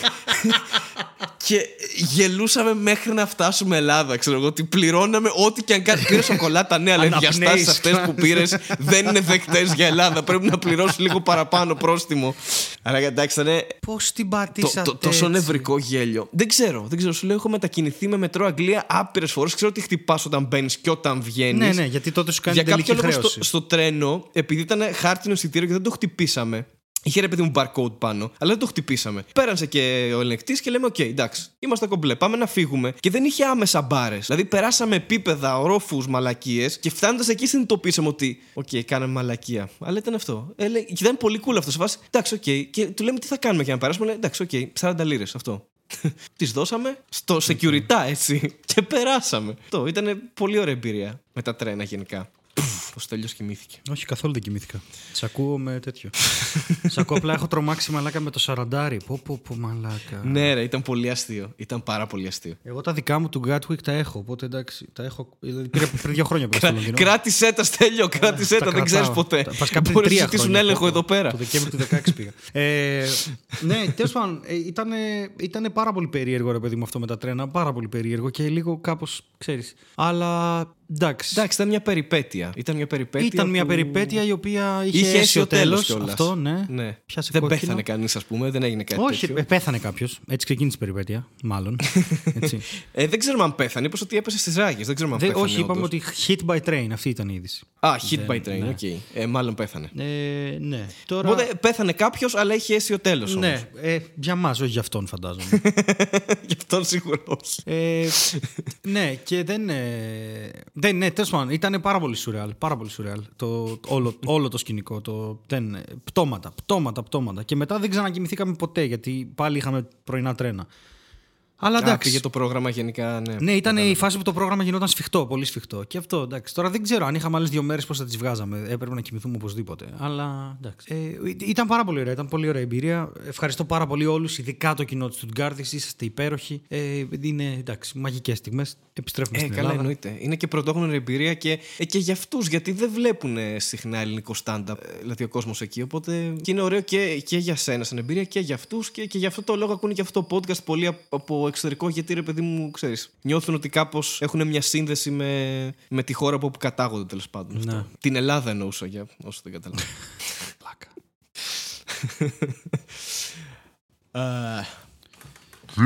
και γελούσαμε μέχρι να φτάσουμε Ελλάδα, ξέρω εγώ. Ότι πληρώναμε ό,τι και αν κάνει. Πήρε σοκολάτα, ναι, αλλά οι Αναπνέεις. διαστάσεις αυτές που πήρες δεν είναι δεκτές για Ελλάδα. Πρέπει να πληρώσεις λίγο παραπάνω πρόστιμο. Αλλά εντάξει, ήταν Πώς την το, πατήσατε. το, τόσο έτσι; νευρικό γέλιο. Δεν ξέρω, δεν ξέρω. Σου λέω, έχω μετακινηθεί με μετρό Αγγλία άπειρες φορές. Ξέρω ότι χτυπάς όταν μπαίνεις και όταν βγαίνεις. Ναι, ναι, γιατί τότε σου κάνει Για τελική κάποιο λόγο χρέωση. στο, στο τρένο, επειδή ήταν χάρτινο εισιτήριο και δεν το χτυπήσαμε. Είχε ρε παιδί μου barcode πάνω, αλλά δεν το χτυπήσαμε. Πέρασε και ο ελεγκτής και λέμε: Οκ, εντάξει, είμαστε κομπλέ. Πάμε να φύγουμε. Και δεν είχε άμεσα μπάρες. Δηλαδή, περάσαμε επίπεδα, ορόφους, μαλακίες και φτάνοντας εκεί συνειδητοποίησαμε ότι. Οκ, κάναμε μαλακία. Αλλά ήταν αυτό. Ε, λέει- και ήταν πολύ cool αυτό. Σε φάση, εντάξει, οκ. Και του λέμε τι θα κάνουμε για να περάσουμε. Λέει, εντάξει, οκ, 40 λίρες αυτό. Τις δώσαμε στο security, έτσι. Και περάσαμε. Αυτό ήταν πολύ ωραία εμπειρία με τα τρένα γενικά. Ο Στέλιος κοιμήθηκε. Όχι, καθόλου δεν κοιμήθηκα. Σ' ακούω με τέτοιο. Σ' ακούω απλά έχω τρομάξει μαλάκα με το σαραντάρι. Πω, πω, πω, μαλάκα. Ναι, ρε, ήταν πολύ αστείο. Ήταν πάρα πολύ αστείο. Εγώ τα δικά μου του Gatwick τα έχω. Οπότε εντάξει, τα έχω. Δηλαδή, πήρε πριν δύο χρόνια που στο Λονδίνο. Κράτησέ τα, Στέλιο, κράτησέ τα. Δεν ξέρεις κρατάω. ποτέ. Τα- Βασικά πριν Μπορείς να τρία ζητήσουν χρόνια. έλεγχο Πω, πω. εδώ πέρα. Το Δεκέμβρη του 16 πήγα. ε, ναι, τέλος πάντων, ήταν, ήτανε πάρα πολύ περίεργο ρε παιδί μου αυτό με τα τρένα. Πάρα πολύ περίεργο και λίγο κάπως ξέρεις. Αλλά εντάξει. Εντάξει, ήταν μια περιπέτεια. Ήταν μια περιπέτεια. Ήταν μια που περιπέτεια η οποία είχε, Είχε αίσιο τέλος. τέλος κιόλας. Αυτό, ναι. Ναι. Πιάσε Δεν κόκκινο. πέθανε κανείς, ας πούμε, δεν έγινε κάτι Όχι, τέτοιο. ε, πέθανε κάποιος. Έτσι ξεκίνησε η περιπέτεια, μάλλον. Έτσι. Ε, δεν ξέρουμε αν πέθανε. Είπες ότι έπεσε στις ράγες. Δεν ξέρουμε αν Δεν- πέθανε. όχι, είπαμε όντως. ότι hit by train. Αυτή ήταν η είδηση. Α, hit by train, OK. Ε, μάλλον πέθανε. Ε, ναι. Τώρα... Οπότε πέθανε κάποιος, αλλά είχε αίσιο τέλος. ναι, ε, για μας, όχι για αυτόν φαντάζομαι. Γι' αυτόν σίγουρα όχι. ε, ναι, και δεν. Ε, δεν ναι, τέλος πάντων, ήταν πάρα πολύ σουρεάλ. Πάρα πολύ σουρεάλ. Το, όλο, όλο το σκηνικό. Το, δεν, ε, πτώματα, πτώματα, πτώματα. Και μετά δεν ξανακοιμηθήκαμε ποτέ γιατί πάλι είχαμε πρωινά τρένα. Αλλά Α, εντάξει. πήγε το πρόγραμμα γενικά, ναι. Ναι, ήταν η φάση που το πρόγραμμα γινόταν σφιχτό, πολύ σφιχτό. Και αυτό εντάξει. Τώρα δεν ξέρω αν είχαμε άλλες δύο μέρες πώς θα τις βγάζαμε. Έπρεπε να κοιμηθούμε οπωσδήποτε. Αλλά εντάξει. Ε, ήταν πάρα πολύ ωραία, ήταν πολύ ωραία εμπειρία. Ευχαριστώ πάρα πολύ όλους, ειδικά το κοινό της Στουτγκάρδη. Είσαστε υπέροχοι. Ε, είναι εντάξει, μαγικές στιγμές. Επιστρέφουμε Ε, στην καλά, Ελλάδα. εννοείται. Είναι και πρωτόγνωρη εμπειρία και, ε, και για αυτούς, γιατί δεν βλέπουν ε, συχνά ελληνικό stand-up, ε, δηλαδή ο κόσμος εκεί. Οπότε και είναι ωραίο και, και για σένα σαν εμπειρία και για αυτούς και, και γι' αυτό το λόγο ακούνε και αυτό το podcast πολύ από, από εξωτερικό, γιατί ρε παιδί μου, ξέρεις, νιώθουν ότι κάπως έχουν μια σύνδεση με, με τη χώρα από όπου κατάγονται τέλος πάντων. Ναι. Αυτό. Την Ελλάδα εννοούσα για όσο δεν καταλαβαίνω. Πλάκα. Α,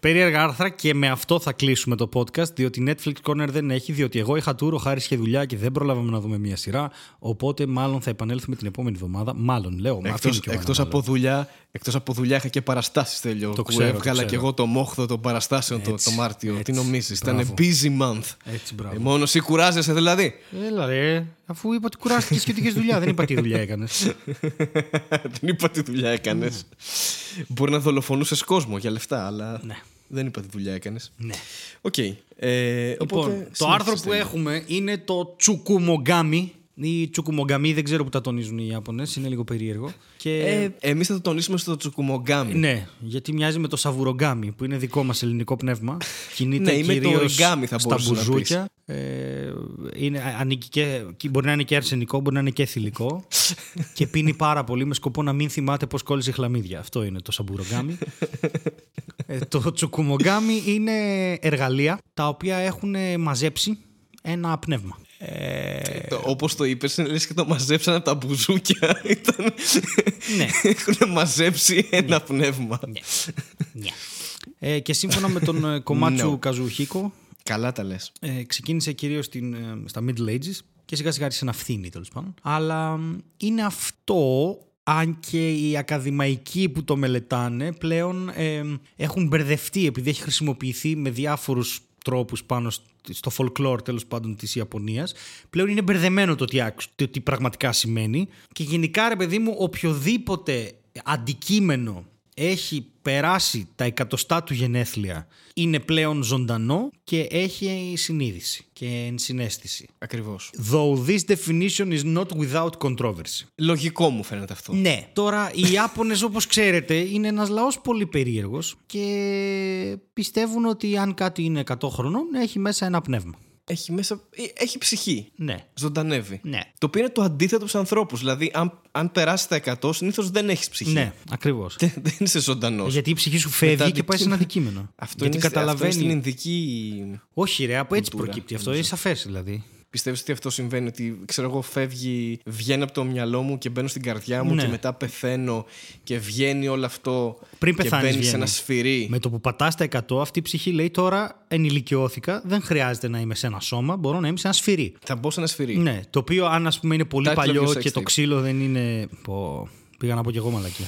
Περίεργα άρθρα και με αυτό θα κλείσουμε το podcast, διότι Netflix Corner δεν έχει, διότι εγώ είχα tour, ο Χάρης είχε δουλειά και δεν προλάβαμε να δούμε μία σειρά. Οπότε μάλλον θα επανέλθουμε την επόμενη εβδομάδα. Μάλλον, λέω. μα Εκτός, αφήνει κι ο εκτός, Μανώλος. από δουλειά, εκτός από δουλειά είχα και παραστάσεις τέλειο. Το που ξέρω, το έβγαλα ξέρω. και εγώ το μόχθο των παραστάσεων το, Έτσι, το Μάρτιο. έτσι. Τι νομίζεις, ήταν Μπράβο. busy month. Έτσι, μπράβο. Ε, μόνος εσύ κουράζεσαι δηλαδή; Έλα ρε, αφού είπα ότι κουράστηκες και ότι είχες δουλειά, δεν είπα τι δουλειά έκανες. Δεν είπα τι δουλειά έκανες. Μπορεί να δολοφονούσες κόσμο για λεφτά, αλλά Ναι. Δεν είπα τι δουλειά έκανες. ναι. Οκ. Ε, Λοιπόν, οπότε, το άρθρο συνέχιστε. που έχουμε είναι το τσουκουμογκάμι ή τσουκουμογκαμί, δεν ξέρω που τα τονίζουν οι Ιάπωνες, είναι λίγο περίεργο. Και... Ε, εμείς θα το τονίσουμε στο τσουκουμογκάμι. ναι, γιατί μοιάζει με το σαβουρογκάμι που είναι δικό μας ελληνικό πνεύμα. Κινείται Ναι, ή με το κυρίως οριγκάμι θα στα μπορούσες να πεις. μπουζούκια. Ε, είναι, ανήκει και, και μπορεί να είναι και αρσενικό, μπορεί να είναι και θηλυκό. και πίνει πάρα πολύ με σκοπό να μην θυμάται πώς κόλλησε χλαμίδια. Αυτό είναι το σαμπουρογκάμι. ε, το τσουκουμογκάμι είναι εργαλεία τα οποία έχουν μαζέψει ένα πνεύμα. Ε, Το, όπως το είπες, είναι λες και το μαζέψαν από τα μπουζούκια. Ήταν... Ναι. Έχουν μαζέψει ένα πνεύμα. ναι. ε, και σύμφωνα με τον ε, Κομάτσου No. Καζουχίκο, Καλά τα λες. ε, ξεκίνησε κυρίως στην, ε, στα Middle Ages και σιγά σιγά άρχισε να φθήνει τέλος πάντων. Αλλά μ, είναι αυτό, αν και οι ακαδημαϊκοί που το μελετάνε πλέον ε, έχουν μπερδευτεί επειδή έχει χρησιμοποιηθεί με διάφορους τρόπους πάνω σ- στο folklore τέλος πάντων της Ιαπωνίας. Πλέον είναι μπερδεμένο το τι, άκου- το τι πραγματικά σημαίνει. Και γενικά ρε παιδί μου οποιοδήποτε αντικείμενο έχει περάσει τα εκατοστά του γενέθλια είναι πλέον ζωντανό και έχει συνείδηση και ενσυναίσθηση. Ακριβώς. Though this definition is not without controversy. Λογικό μου φαίνεται αυτό. Ναι. Τώρα, οι Ιάπωνες όπως ξέρετε είναι ένας λαός πολύ περίεργος και πιστεύουν ότι αν κάτι είναι 100 χρονών έχει μέσα ένα πνεύμα. Έχει μέσα. ε, Έχει ψυχή. Ναι. Ζωντανεύει. Ναι. Το οποίο είναι το αντίθετο στους ανθρώπους. Δηλαδή, αν, αν περάσει τα 100, συνήθως δεν έχεις ψυχή. Ναι, ακριβώς. Δεν, δεν είσαι ζωντανός. Γιατί η ψυχή σου φεύγει τα και πάει σε ένα αντικείμενο. Αυτό Γιατί είναι, αυτό καταλαβαίνει. είναι στην Ινδική. Όχι, ρε, από έτσι κουλτούρα, προκύπτει αυτό. Είναι σαφές δηλαδή. Πιστεύεις ότι αυτό συμβαίνει, ότι ξέρω εγώ, φεύγει, βγαίνει από το μυαλό μου και μπαίνω στην καρδιά μου Ναι. και μετά πεθαίνω και βγαίνει όλο αυτό. Πριν και πεθάνεις, μπαίνεις σε βγαίνει. ένα σφυρί. Με το που πατάς τα 100, αυτή η ψυχή λέει τώρα ενηλικιώθηκα, δεν χρειάζεται να είμαι σε ένα σώμα, μπορώ να είμαι σε ένα σφυρί. Θα μπω σε ένα σφυρί. Ναι, το οποίο αν ας πούμε είναι πολύ Title of παλιό your sex και το tape. ξύλο δεν είναι. Πω, πήγα να πω και εγώ μαλακία.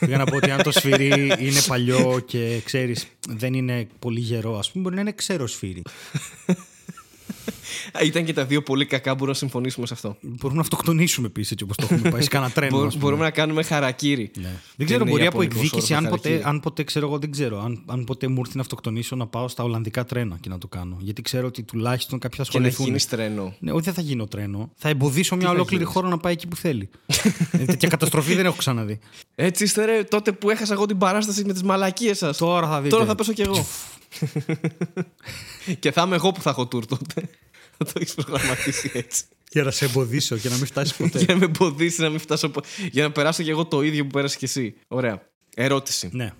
πήγα να πω ότι αν το σφυρί είναι παλιό και ξέρεις δεν είναι πολύ γερό, ας πούμε, μπορεί να είναι ξέρο σφύρι. Ήταν και τα δύο πολύ κακά, μπορούμε να συμφωνήσουμε σε αυτό. Μπορούμε να αυτοκτονήσουμε επίσης έτσι όπως το έχουμε πάει σε κανένα τρένο. Μπο- ας πούμε. μπορούμε να κάνουμε χαρακύρι. Ναι. Δεν ξέρω, Είναι μπορεί από ιαπωνικός εκδίκηση, όρος αν το ποτέ, χαρακίρι. αν ποτέ ξέρω εγώ, δεν ξέρω. Αν, αν ποτέ μου έρθει να αυτοκτονήσω, να πάω στα Ολλανδικά τρένα και να το κάνω. Γιατί ξέρω ότι τουλάχιστον κάποιοι θα Και να ασχοληθούν. γίνεις τρένο. Ναι, όχι, δεν θα γίνω τρένο. Θα εμποδίσω μια θα ολόκληρη γίνεις; χώρα να πάει εκεί που θέλει. ε, τέτοια καταστροφή δεν έχω ξαναδεί. Έτσι είστε ρε, τότε που έχασα εγώ την παράσταση με τις μαλακίες σας. Τώρα θα δείτε. Τώρα θα πέσω κι εγώ. και θα είμαι εγώ που θα έχω τουρ τότε. Θα το έχεις προγραμματίσει έτσι. Για να σε εμποδίσω και να μην φτάσεις ποτέ. για να με εμποδίσεις να μην φτάσω. πο- Για να περάσω κι εγώ το ίδιο που πέρασε κι εσύ. Ωραία. Ερώτηση. ναι,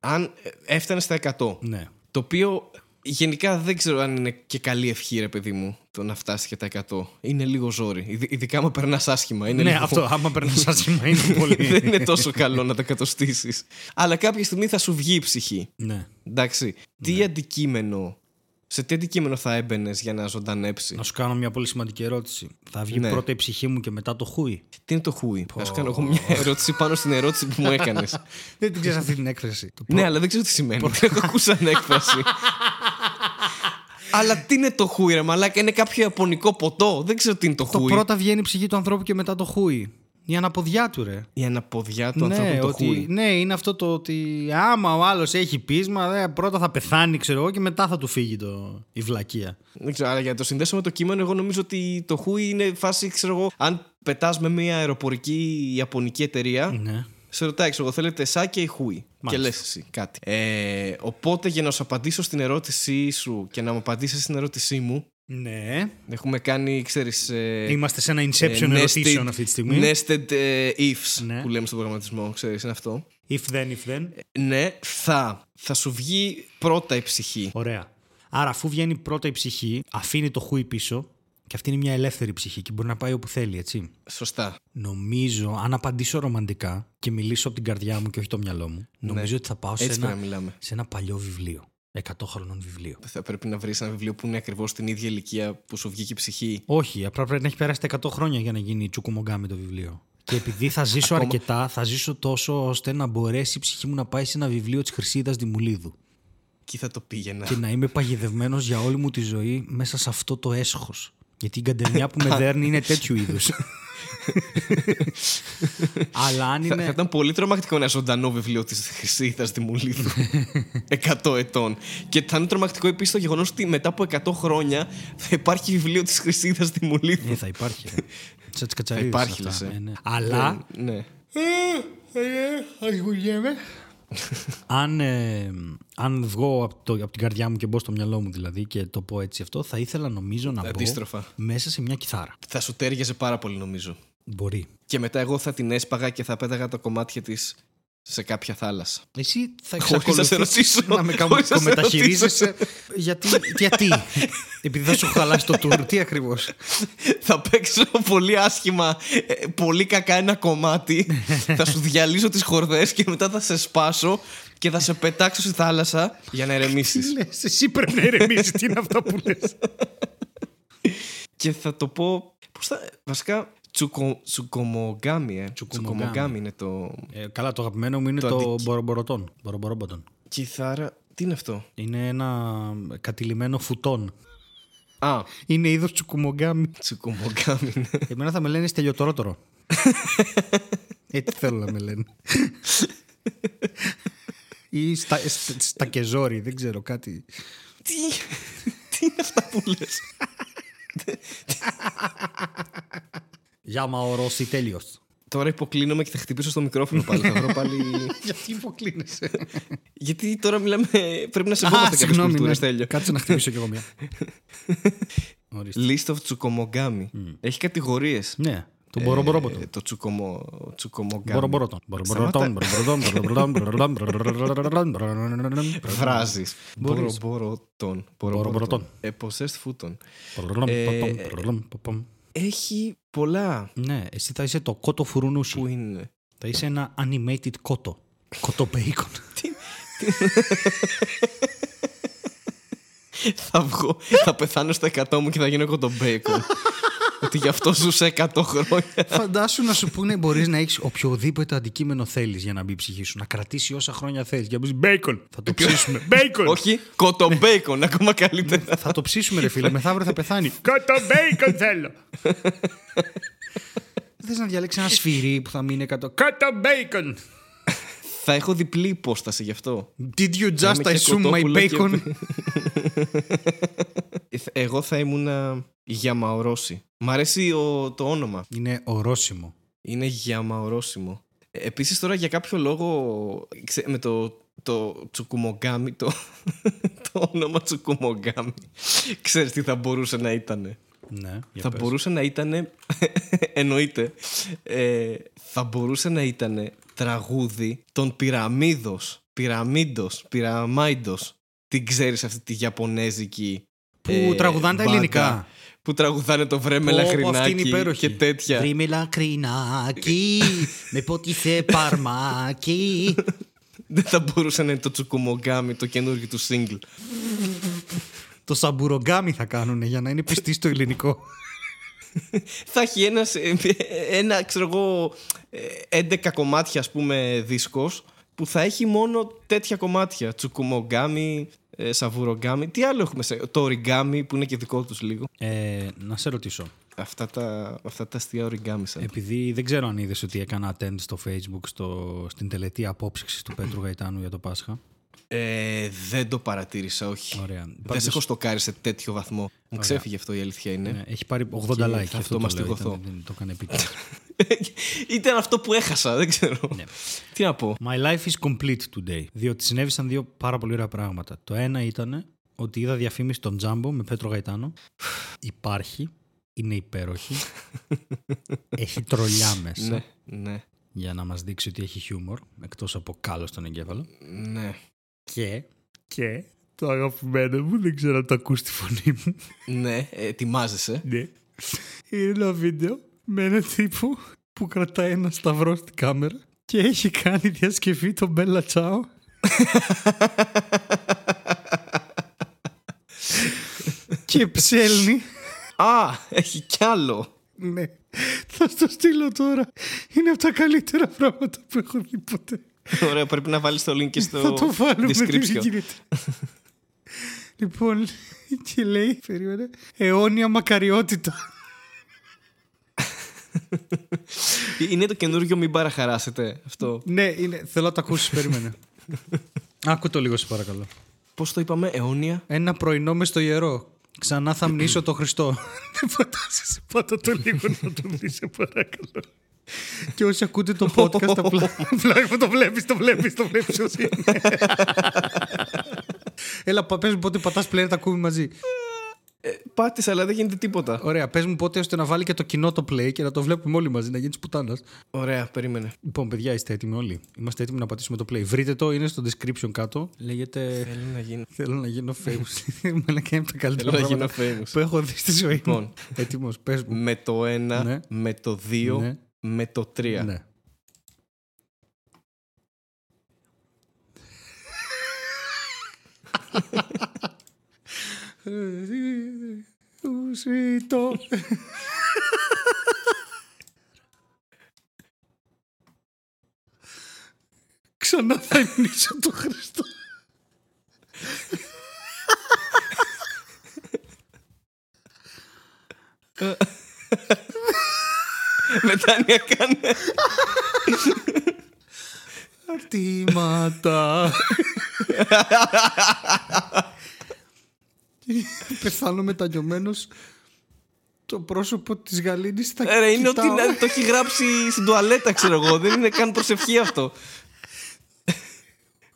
Αν έφτανε στα 100, ναι. το οποίο γενικά δεν ξέρω αν είναι και καλή ευχή, ρε παιδί μου, το να φτάσεις και τα 100. Είναι λίγο ζόρι. Ειδ- Ειδικά άμα περνάς άσχημα. Είναι ναι, λίγο- αυτό. Άμα περνάς άσχημα είναι πολύ. δεν είναι τόσο καλό να τα κατοστήσεις. Αλλά κάποια στιγμή θα σου βγει η ψυχή. ναι. Εντάξει. Τι αντικείμενο. Σε τι αντικείμενο θα έμπαινες για να ζωντανέψει; Να σου κάνω μια πολύ σημαντική ερώτηση. Θα βγει Ναι. πρώτα η ψυχή μου και μετά το χούι; Τι είναι το χούι; Θα σου κάνω εγώ μια ερώτηση πάνω στην ερώτηση που μου έκανες. Δεν την ξέρεις αυτή την έκφραση. Το ναι, αλλά δεν ξέρω τι σημαίνει. Δεν έχω ακούσει σαν έκφραση. αλλά τι είναι το χούι, ρε Μαλάκα, είναι κάποιο ιαπωνικό ποτό. Δεν ξέρω τι είναι το Το χούι. πρώτα βγαίνει η ψυχή του ανθρώπου και μετά το χούι. Η αναποδιά του, ρε. Η αναποδιά του ναι, ανθρώπου το ότι, χούι. ναι, είναι αυτό το ότι άμα ο άλλος έχει πείσμα, δε, πρώτα θα πεθάνει, ξέρω εγώ, και μετά θα του φύγει το, η βλακεία. Δεν ξέρω, αλλά για να το συνδέσω με το κείμενο, εγώ νομίζω ότι το χούι είναι φάση, ξέρω εγώ, αν πετάς με μια αεροπορική ιαπωνική εταιρεία, Ναι. σε ρωτάει, ξέρω εγώ, θέλετε σάκια ή χούι. Και λες εσύ κάτι. Ε, οπότε για να σου απαντήσω στην ερώτησή σου και να μου απαντήσεις στην ερώτησή μου, Ναι. έχουμε κάνει, ξέρεις. Ε, Είμαστε σε ένα inception ε, ερωτήσεων αυτή τη στιγμή. Nested ε, ifs Ναι. που λέμε στον προγραμματισμό, ξέρεις, είναι αυτό. If then, if then. Ναι, θα. Θα σου βγει πρώτα η ψυχή. Ωραία. Άρα, αφού βγαίνει πρώτα η ψυχή, αφήνει το χούι πίσω και αυτή είναι μια ελεύθερη ψυχή και μπορεί να πάει όπου θέλει, έτσι. Σωστά. Νομίζω, αν απαντήσω ρομαντικά και μιλήσω από την καρδιά μου και όχι το μυαλό μου, νομίζω ότι θα πάω σε Ναι. Έτσι πρέπει ένα, να μιλάμε. σε ένα παλιό βιβλίο. 100 χρονών βιβλίο. Θα πρέπει να βρεις ένα βιβλίο που είναι ακριβώς την ίδια ηλικία που σου βγήκε η ψυχή; Όχι, απλά πρέπει να έχει περάσει τα 100 χρόνια για να γίνει τσουκουμογκάμι το βιβλίο. Και επειδή θα ζήσω Ακόμα- αρκετά, θα ζήσω τόσο ώστε να μπορέσει η ψυχή μου να πάει σε ένα βιβλίο της Χρυσίδας Δημουλίδου. Εκεί θα το πήγαινα. Και να είμαι παγιδευμένος για όλη μου τη ζωή μέσα σε αυτό το έσχος. Γιατί η καντεμιά που με δέρνει είναι τέτοιου είδους. Αλλά αν Θα, θα είναι. ήταν πολύ τρομακτικό ένα ζωντανό βιβλίο της Χρυσίδα Δημουλίδου. 100 ετών. Και θα είναι τρομακτικό επίσης το γεγονός ότι μετά από 100 χρόνια θα υπάρχει βιβλίο της Χρυσίδα Δημουλίδου. Ε, θα υπάρχει. ρε. Σαν τις κατσαρίδες. υπάρχει, λες, ε. Αλλά Ναι. Αν, ε, αν βγω από, το, από την καρδιά μου και μπω στο μυαλό μου δηλαδή και το πω έτσι αυτό, θα ήθελα νομίζω να Αντίστροφα. μπω μέσα σε μια κιθάρα. Θα σου τέριαζε πάρα πολύ νομίζω. Μπορεί. Και μετά εγώ θα την έσπαγα και θα πέταγα τα κομμάτια της σε κάποια θάλασσα. Εσύ θα Χωρίς να σε εξακολουθήσεις ρωτήσω. να με Χωρίς να σε μεταχειρίζεσαι. γιατί, γιατί; Επειδή θα σου έχω χαλάσει το tour. Τι ακριβώς; θα παίξω πολύ άσχημα, ε, πολύ κακά ένα κομμάτι. θα σου διαλύσω τις χορδές και μετά θα σε σπάσω και θα σε πετάξω στη θάλασσα για να ερεμήσεις. Τι λες, εσύ πρέπει να ηρεμήσεις. Τι είναι αυτά που λες; και θα το πω. Πώς θα. Βασικά. Τσουκο, τσουκομογκάμι, ε. Τσουκομογκάμι. Τσουκομογκάμι είναι το. Ε, καλά, το αγαπημένο μου είναι Το το, αντικ- μπορομπορωτόν. Μπορομπορομποτόν. Κιθάρα. Τι είναι αυτό; Είναι ένα κατηλημένο φουτόν. Α, Είναι είδος τσουκουμογκάμι. τσουκομογκάμι είναι. Εμένα θα με λένε στελιοτορότορο. Έτσι θέλω να με λένε. Ή στα, στα, στα κεζόρι, δεν ξέρω κάτι. τι, τι είναι αυτά που λες; Για μα ορώσει τέλειος. Τώρα υποκλίνομαι και θα χτυπήσω στο μικρόφωνο πάλι. θα βρω πάλι. Γιατί υποκλίνεσαι; Γιατί τώρα μιλάμε. Πρέπει να Α, σεβόμαστε κάποιε συγγνώμη. κουλτούρες, ναι. τέλειο. Κάτσε να χτυπήσω κι εγώ μια. Ορίστε. List of Τσουκομογκάμι. Έχει κατηγορίες. Ναι, το μπορομπορομποτό. το τσουκομο, τσουκομογκάμι. Μπορομπορωτόν. Μπορομπορωτόν. Μπορομπορωτόν. Μπορομπορωτόν. Βράζει. Μπορείς. Μπορομπορωτόν. Μπορομπορωτόν. Ε, possessed φούτον. Μπορομπορωτόν. Έχει πολλά Ναι, εσύ θα είσαι το κότο φουρουνούσι. που είναι; Θα είσαι ένα animated κότο. Κότο μπέικον. θα βγω, θα πεθάνω στα 100 μου και θα γίνω εγώ το μπέικον. Ότι γι' αυτό ζούσε 100 χρόνια. Φαντάσου να σου πούνε μπορείς να έχεις οποιοδήποτε αντικείμενο θέλεις για να μπει η ψυχή σου. Να κρατήσει όσα χρόνια θέλεις. Για να πεις μπέικον. Θα το ψήσουμε. Μπέικον! Όχι, κοτομπέικον, ακόμα καλύτερα. θα το ψήσουμε, ρε φίλε. Μεθαύριο θα πεθάνει. Κοτομπέικον θέλω! Θες να διαλέξεις ένα σφυρί που θα μείνει 100. Κοτομπέικον! Θα έχω διπλή υπόσταση γι' αυτό. Did you just assume my bacon? Εγώ θα ήμουν Γιαμαορόση. Μ' αρέσει ο, το όνομα. Είναι ορόσημο. Είναι Γιαμαορόσιμο. Επίσης τώρα για κάποιο λόγο με το, το τσουκουμογκάμι, το, το όνομα τσουκουμογκάμι, ξέρεις τι θα μπορούσε να ήταν. Ναι, θα πες. μπορούσε να ήταν, εννοείται, ε, θα μπορούσε να ήταν τραγούδι των Πυραμίδος, Πυραμίδος, Πυραμάιντος. Την ξέρεις αυτή τη Ιαπωνέζικη Που ε, τραγουδάνε τα ελληνικά που τραγουδάνε το βρέμε λαχρινάκι και τέτοια. Βρέμε λαχρινάκι, με πότισε παρμάκι. Δεν θα μπορούσε να είναι το τσουκουμογκάμι, το καινούργιο του single. Το σαμπουρογκάμι θα κάνουν για να είναι πιστοί στο ελληνικό. θα έχει ένας, ένα, ξέρω εγώ, 11 κομμάτια ας πούμε δίσκος που θα έχει μόνο τέτοια κομμάτια. Τσουκουμογκάμι, ε, σαβουρογκάμι. Τι άλλο έχουμε σε. Το οριγκάμι που είναι και δικό τους λίγο. Ε, να σε ρωτήσω. Αυτά τα, αυτά τα αστεία οριγκάμι σαν. Επειδή δεν ξέρω αν είδες ότι έκανα attend στο facebook στο, στην τελετή απόψυξης του Πέτρου Γαϊτάνου για το Πάσχα. Ε, δεν το παρατήρησα, όχι. Ωραία. Δεν Πάντως... σε έχω στοκάρει σε τέτοιο βαθμό. Μου ξέφυγε αυτό η αλήθεια είναι. Ναι, έχει πάρει 80 και like. Αυτό, αυτό μαστιγωθώ. Δεν το έκανε Ήταν αυτό που έχασα, δεν ξέρω. Ναι. Τι να πω. My life is complete today. Διότι συνέβησαν δύο πάρα πολύ ωραία πράγματα. Το ένα ήταν ότι είδα διαφήμιση των Τζάμπο με Πέτρο Γαϊτάνο. Υπάρχει. Είναι υπέροχη. έχει τρολιά μέσα. Ναι, ναι. Για να μας δείξει ότι έχει χιούμορ, εκτός από κάλος στον εγκέφαλο. Ναι. Και, και; Το αγαπημένο μου, δεν ξέρω αν το ακούς τη φωνή μου. Ναι, ετοιμάζεσαι. Ναι. Είναι ένα βίντεο με έναν τύπο που κρατάει ένα σταυρό στην κάμερα και έχει κάνει διασκευή τον Μπέλα Τσάο. και ψέλνει. Α, έχει κι άλλο. Ναι. Θα στο στείλω τώρα. Είναι από τα καλύτερα πράγματα που έχω δει ποτέ. Ωραία, πρέπει να βάλεις το link και στο Θα το βάλουμε description. λοιπόν, και λέει, περίμενε, αιώνια μακαριότητα. είναι το καινούργιο μην παραχαράσετε αυτό. Ναι, είναι. θέλω να το ακούσεις, περίμενε. Άκου το λίγο, σε παρακαλώ. Πώς το είπαμε, αιώνια; Ένα πρωινό μες στο ιερό. Ξανά θα μνήσω το Χριστό. Δεν φαντάζεσαι, πάτα το λίγο να το δει, σε παρακαλώ. Και όσοι ακούτε το podcast, απλά το βλέπεις, το βλέπεις, το βλέπεις όσοι Έλα, πες μου πότε πατάς πλέον τα ακούμε μαζί. Ε, πάτησα, αλλά δεν γίνεται τίποτα. Ωραία, πες μου πότε ώστε να βάλει και το κοινό το play και να το βλέπουμε όλοι μαζί, να γίνει πουτάνας. Ωραία, περίμενε. Λοιπόν, παιδιά, είστε έτοιμοι όλοι; Είμαστε έτοιμοι να πατήσουμε το play. Βρείτε το, είναι στο description κάτω. Λέγεται. Θέλω να γίνω. Θέλω να γίνω famous. Με είναι τα καλύτερα Θέλω να γίνω famous. Που έχω δει στη ζωή μου. Λοιπόν, Έτοιμος, πες μου. Με το 1, ναι. με το 2, ναι. Με το 3. Ναι. Ουσίτο. Ξανά θα ενίσω το Χριστό. Μετάνια κάνε. Αρτήματα. Πεθάνω μετανιωμένο το πρόσωπο της Γαλήνης θα Ρε, είναι ότι το έχει γράψει στην τουαλέτα, ξέρω εγώ. Δεν είναι καν προσευχή αυτό.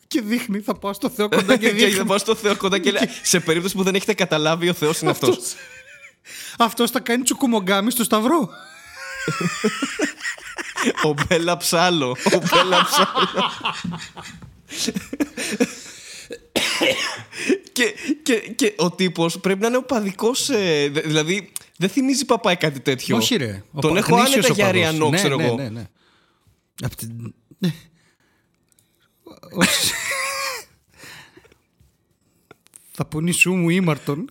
Και δείχνει, θα πάω στο Θεό κοντά και δείχνει. θα πάω στο Θεό κοντά και λέει, σε περίπτωση που δεν έχετε καταλάβει, ο Θεός είναι αυτός. Αυτός θα κάνει τσουκουμογκάμι στο Σταυρό. Ο Μπέλα Ψάλο. Ο Μπέλα Ψάλο και, και, και ο τύπος πρέπει να είναι οπαδικό. Ε, δηλαδή δεν θυμίζει παπάει κάτι τέτοιο. Όχι, ρε. Τον έχω άνετα για αριανό, ναι, ξέρω ναι, εγώ. Ναι, ναι, Θα πονήσου μου ήμαρτον.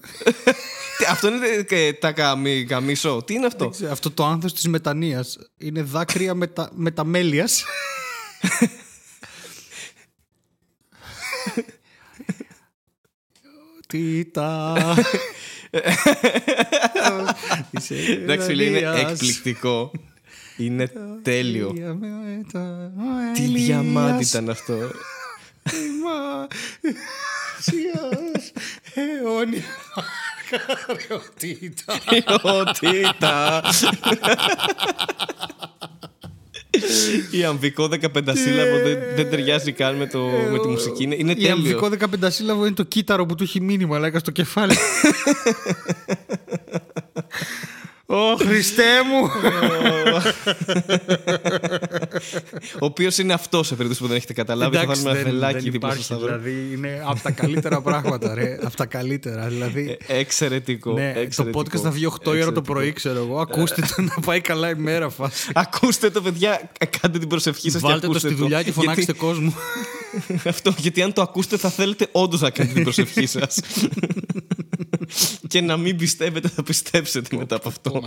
Τι, αυτό είναι ε, τα καμί, καμίσο. Τι είναι αυτό; Αυτό το άνθος της μετανοίας είναι δάκρυα μετα, μεταμέλειας. Τίτα. Εντάξει, λέει, είναι εκπληκτικό. Είναι τέλειο. Τι διαμάντι ήταν αυτό. Σημασίας αιώνια μακαριότητα. Ποιότητα. Η αμβικό 15 σύλλαβο δεν, δεν ταιριάζει καν με, το, με τη μουσική. Είναι, είναι Η τέλειο. αμβικό 15 σύλλαβο είναι το κύτταρο που του έχει μείνει μαλάκα στο κεφάλι. Ω Χριστέ μου! Ο οποίος είναι αυτός σε περίπτωση που δεν έχετε καταλάβει. θα βάλουμε ένα δεν- φελάκι δεν δίπλα υπάρχει, στο σταυρό. Δηλαδή είναι από τα καλύτερα πράγματα, ρε. Από τα καλύτερα. Δηλαδή. Ε, Εξαιρετικό. Ναι, το εξαιρετικό, podcast θα βγει 8 ώρα το εξαιρετικό. πρωί, ξέρω εγώ. Ακούστε το να πάει καλά η μέρα φάση. Ακούστε το, παιδιά. Κάντε την προσευχή σας. Βάλτε το στη δουλειά και φωνάξτε κόσμο. Αυτό, γιατί αν το ακούσετε θα θέλετε όντως να κάνετε την προσευχή σας. και να μην πιστεύετε, θα πιστέψετε μετά από αυτό.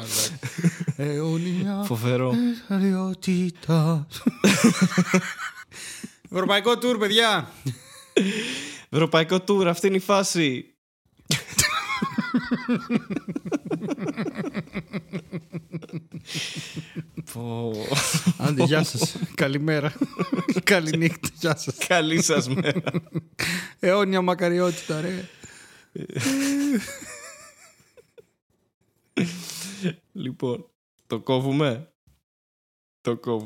Αιώνια Φοβερό. μακαριότητα. Ευρωπαϊκό τουρ, παιδιά. Ευρωπαϊκό tour, αυτή είναι η φάση. Πω. Άντε, γεια σας. Καλημέρα. Καληνύχτα, γεια σας. Καλή σας μέρα. Αιώνια μακαριότητα, ρε. Λοιπόν, το κόβουμε; Το κόβουμε.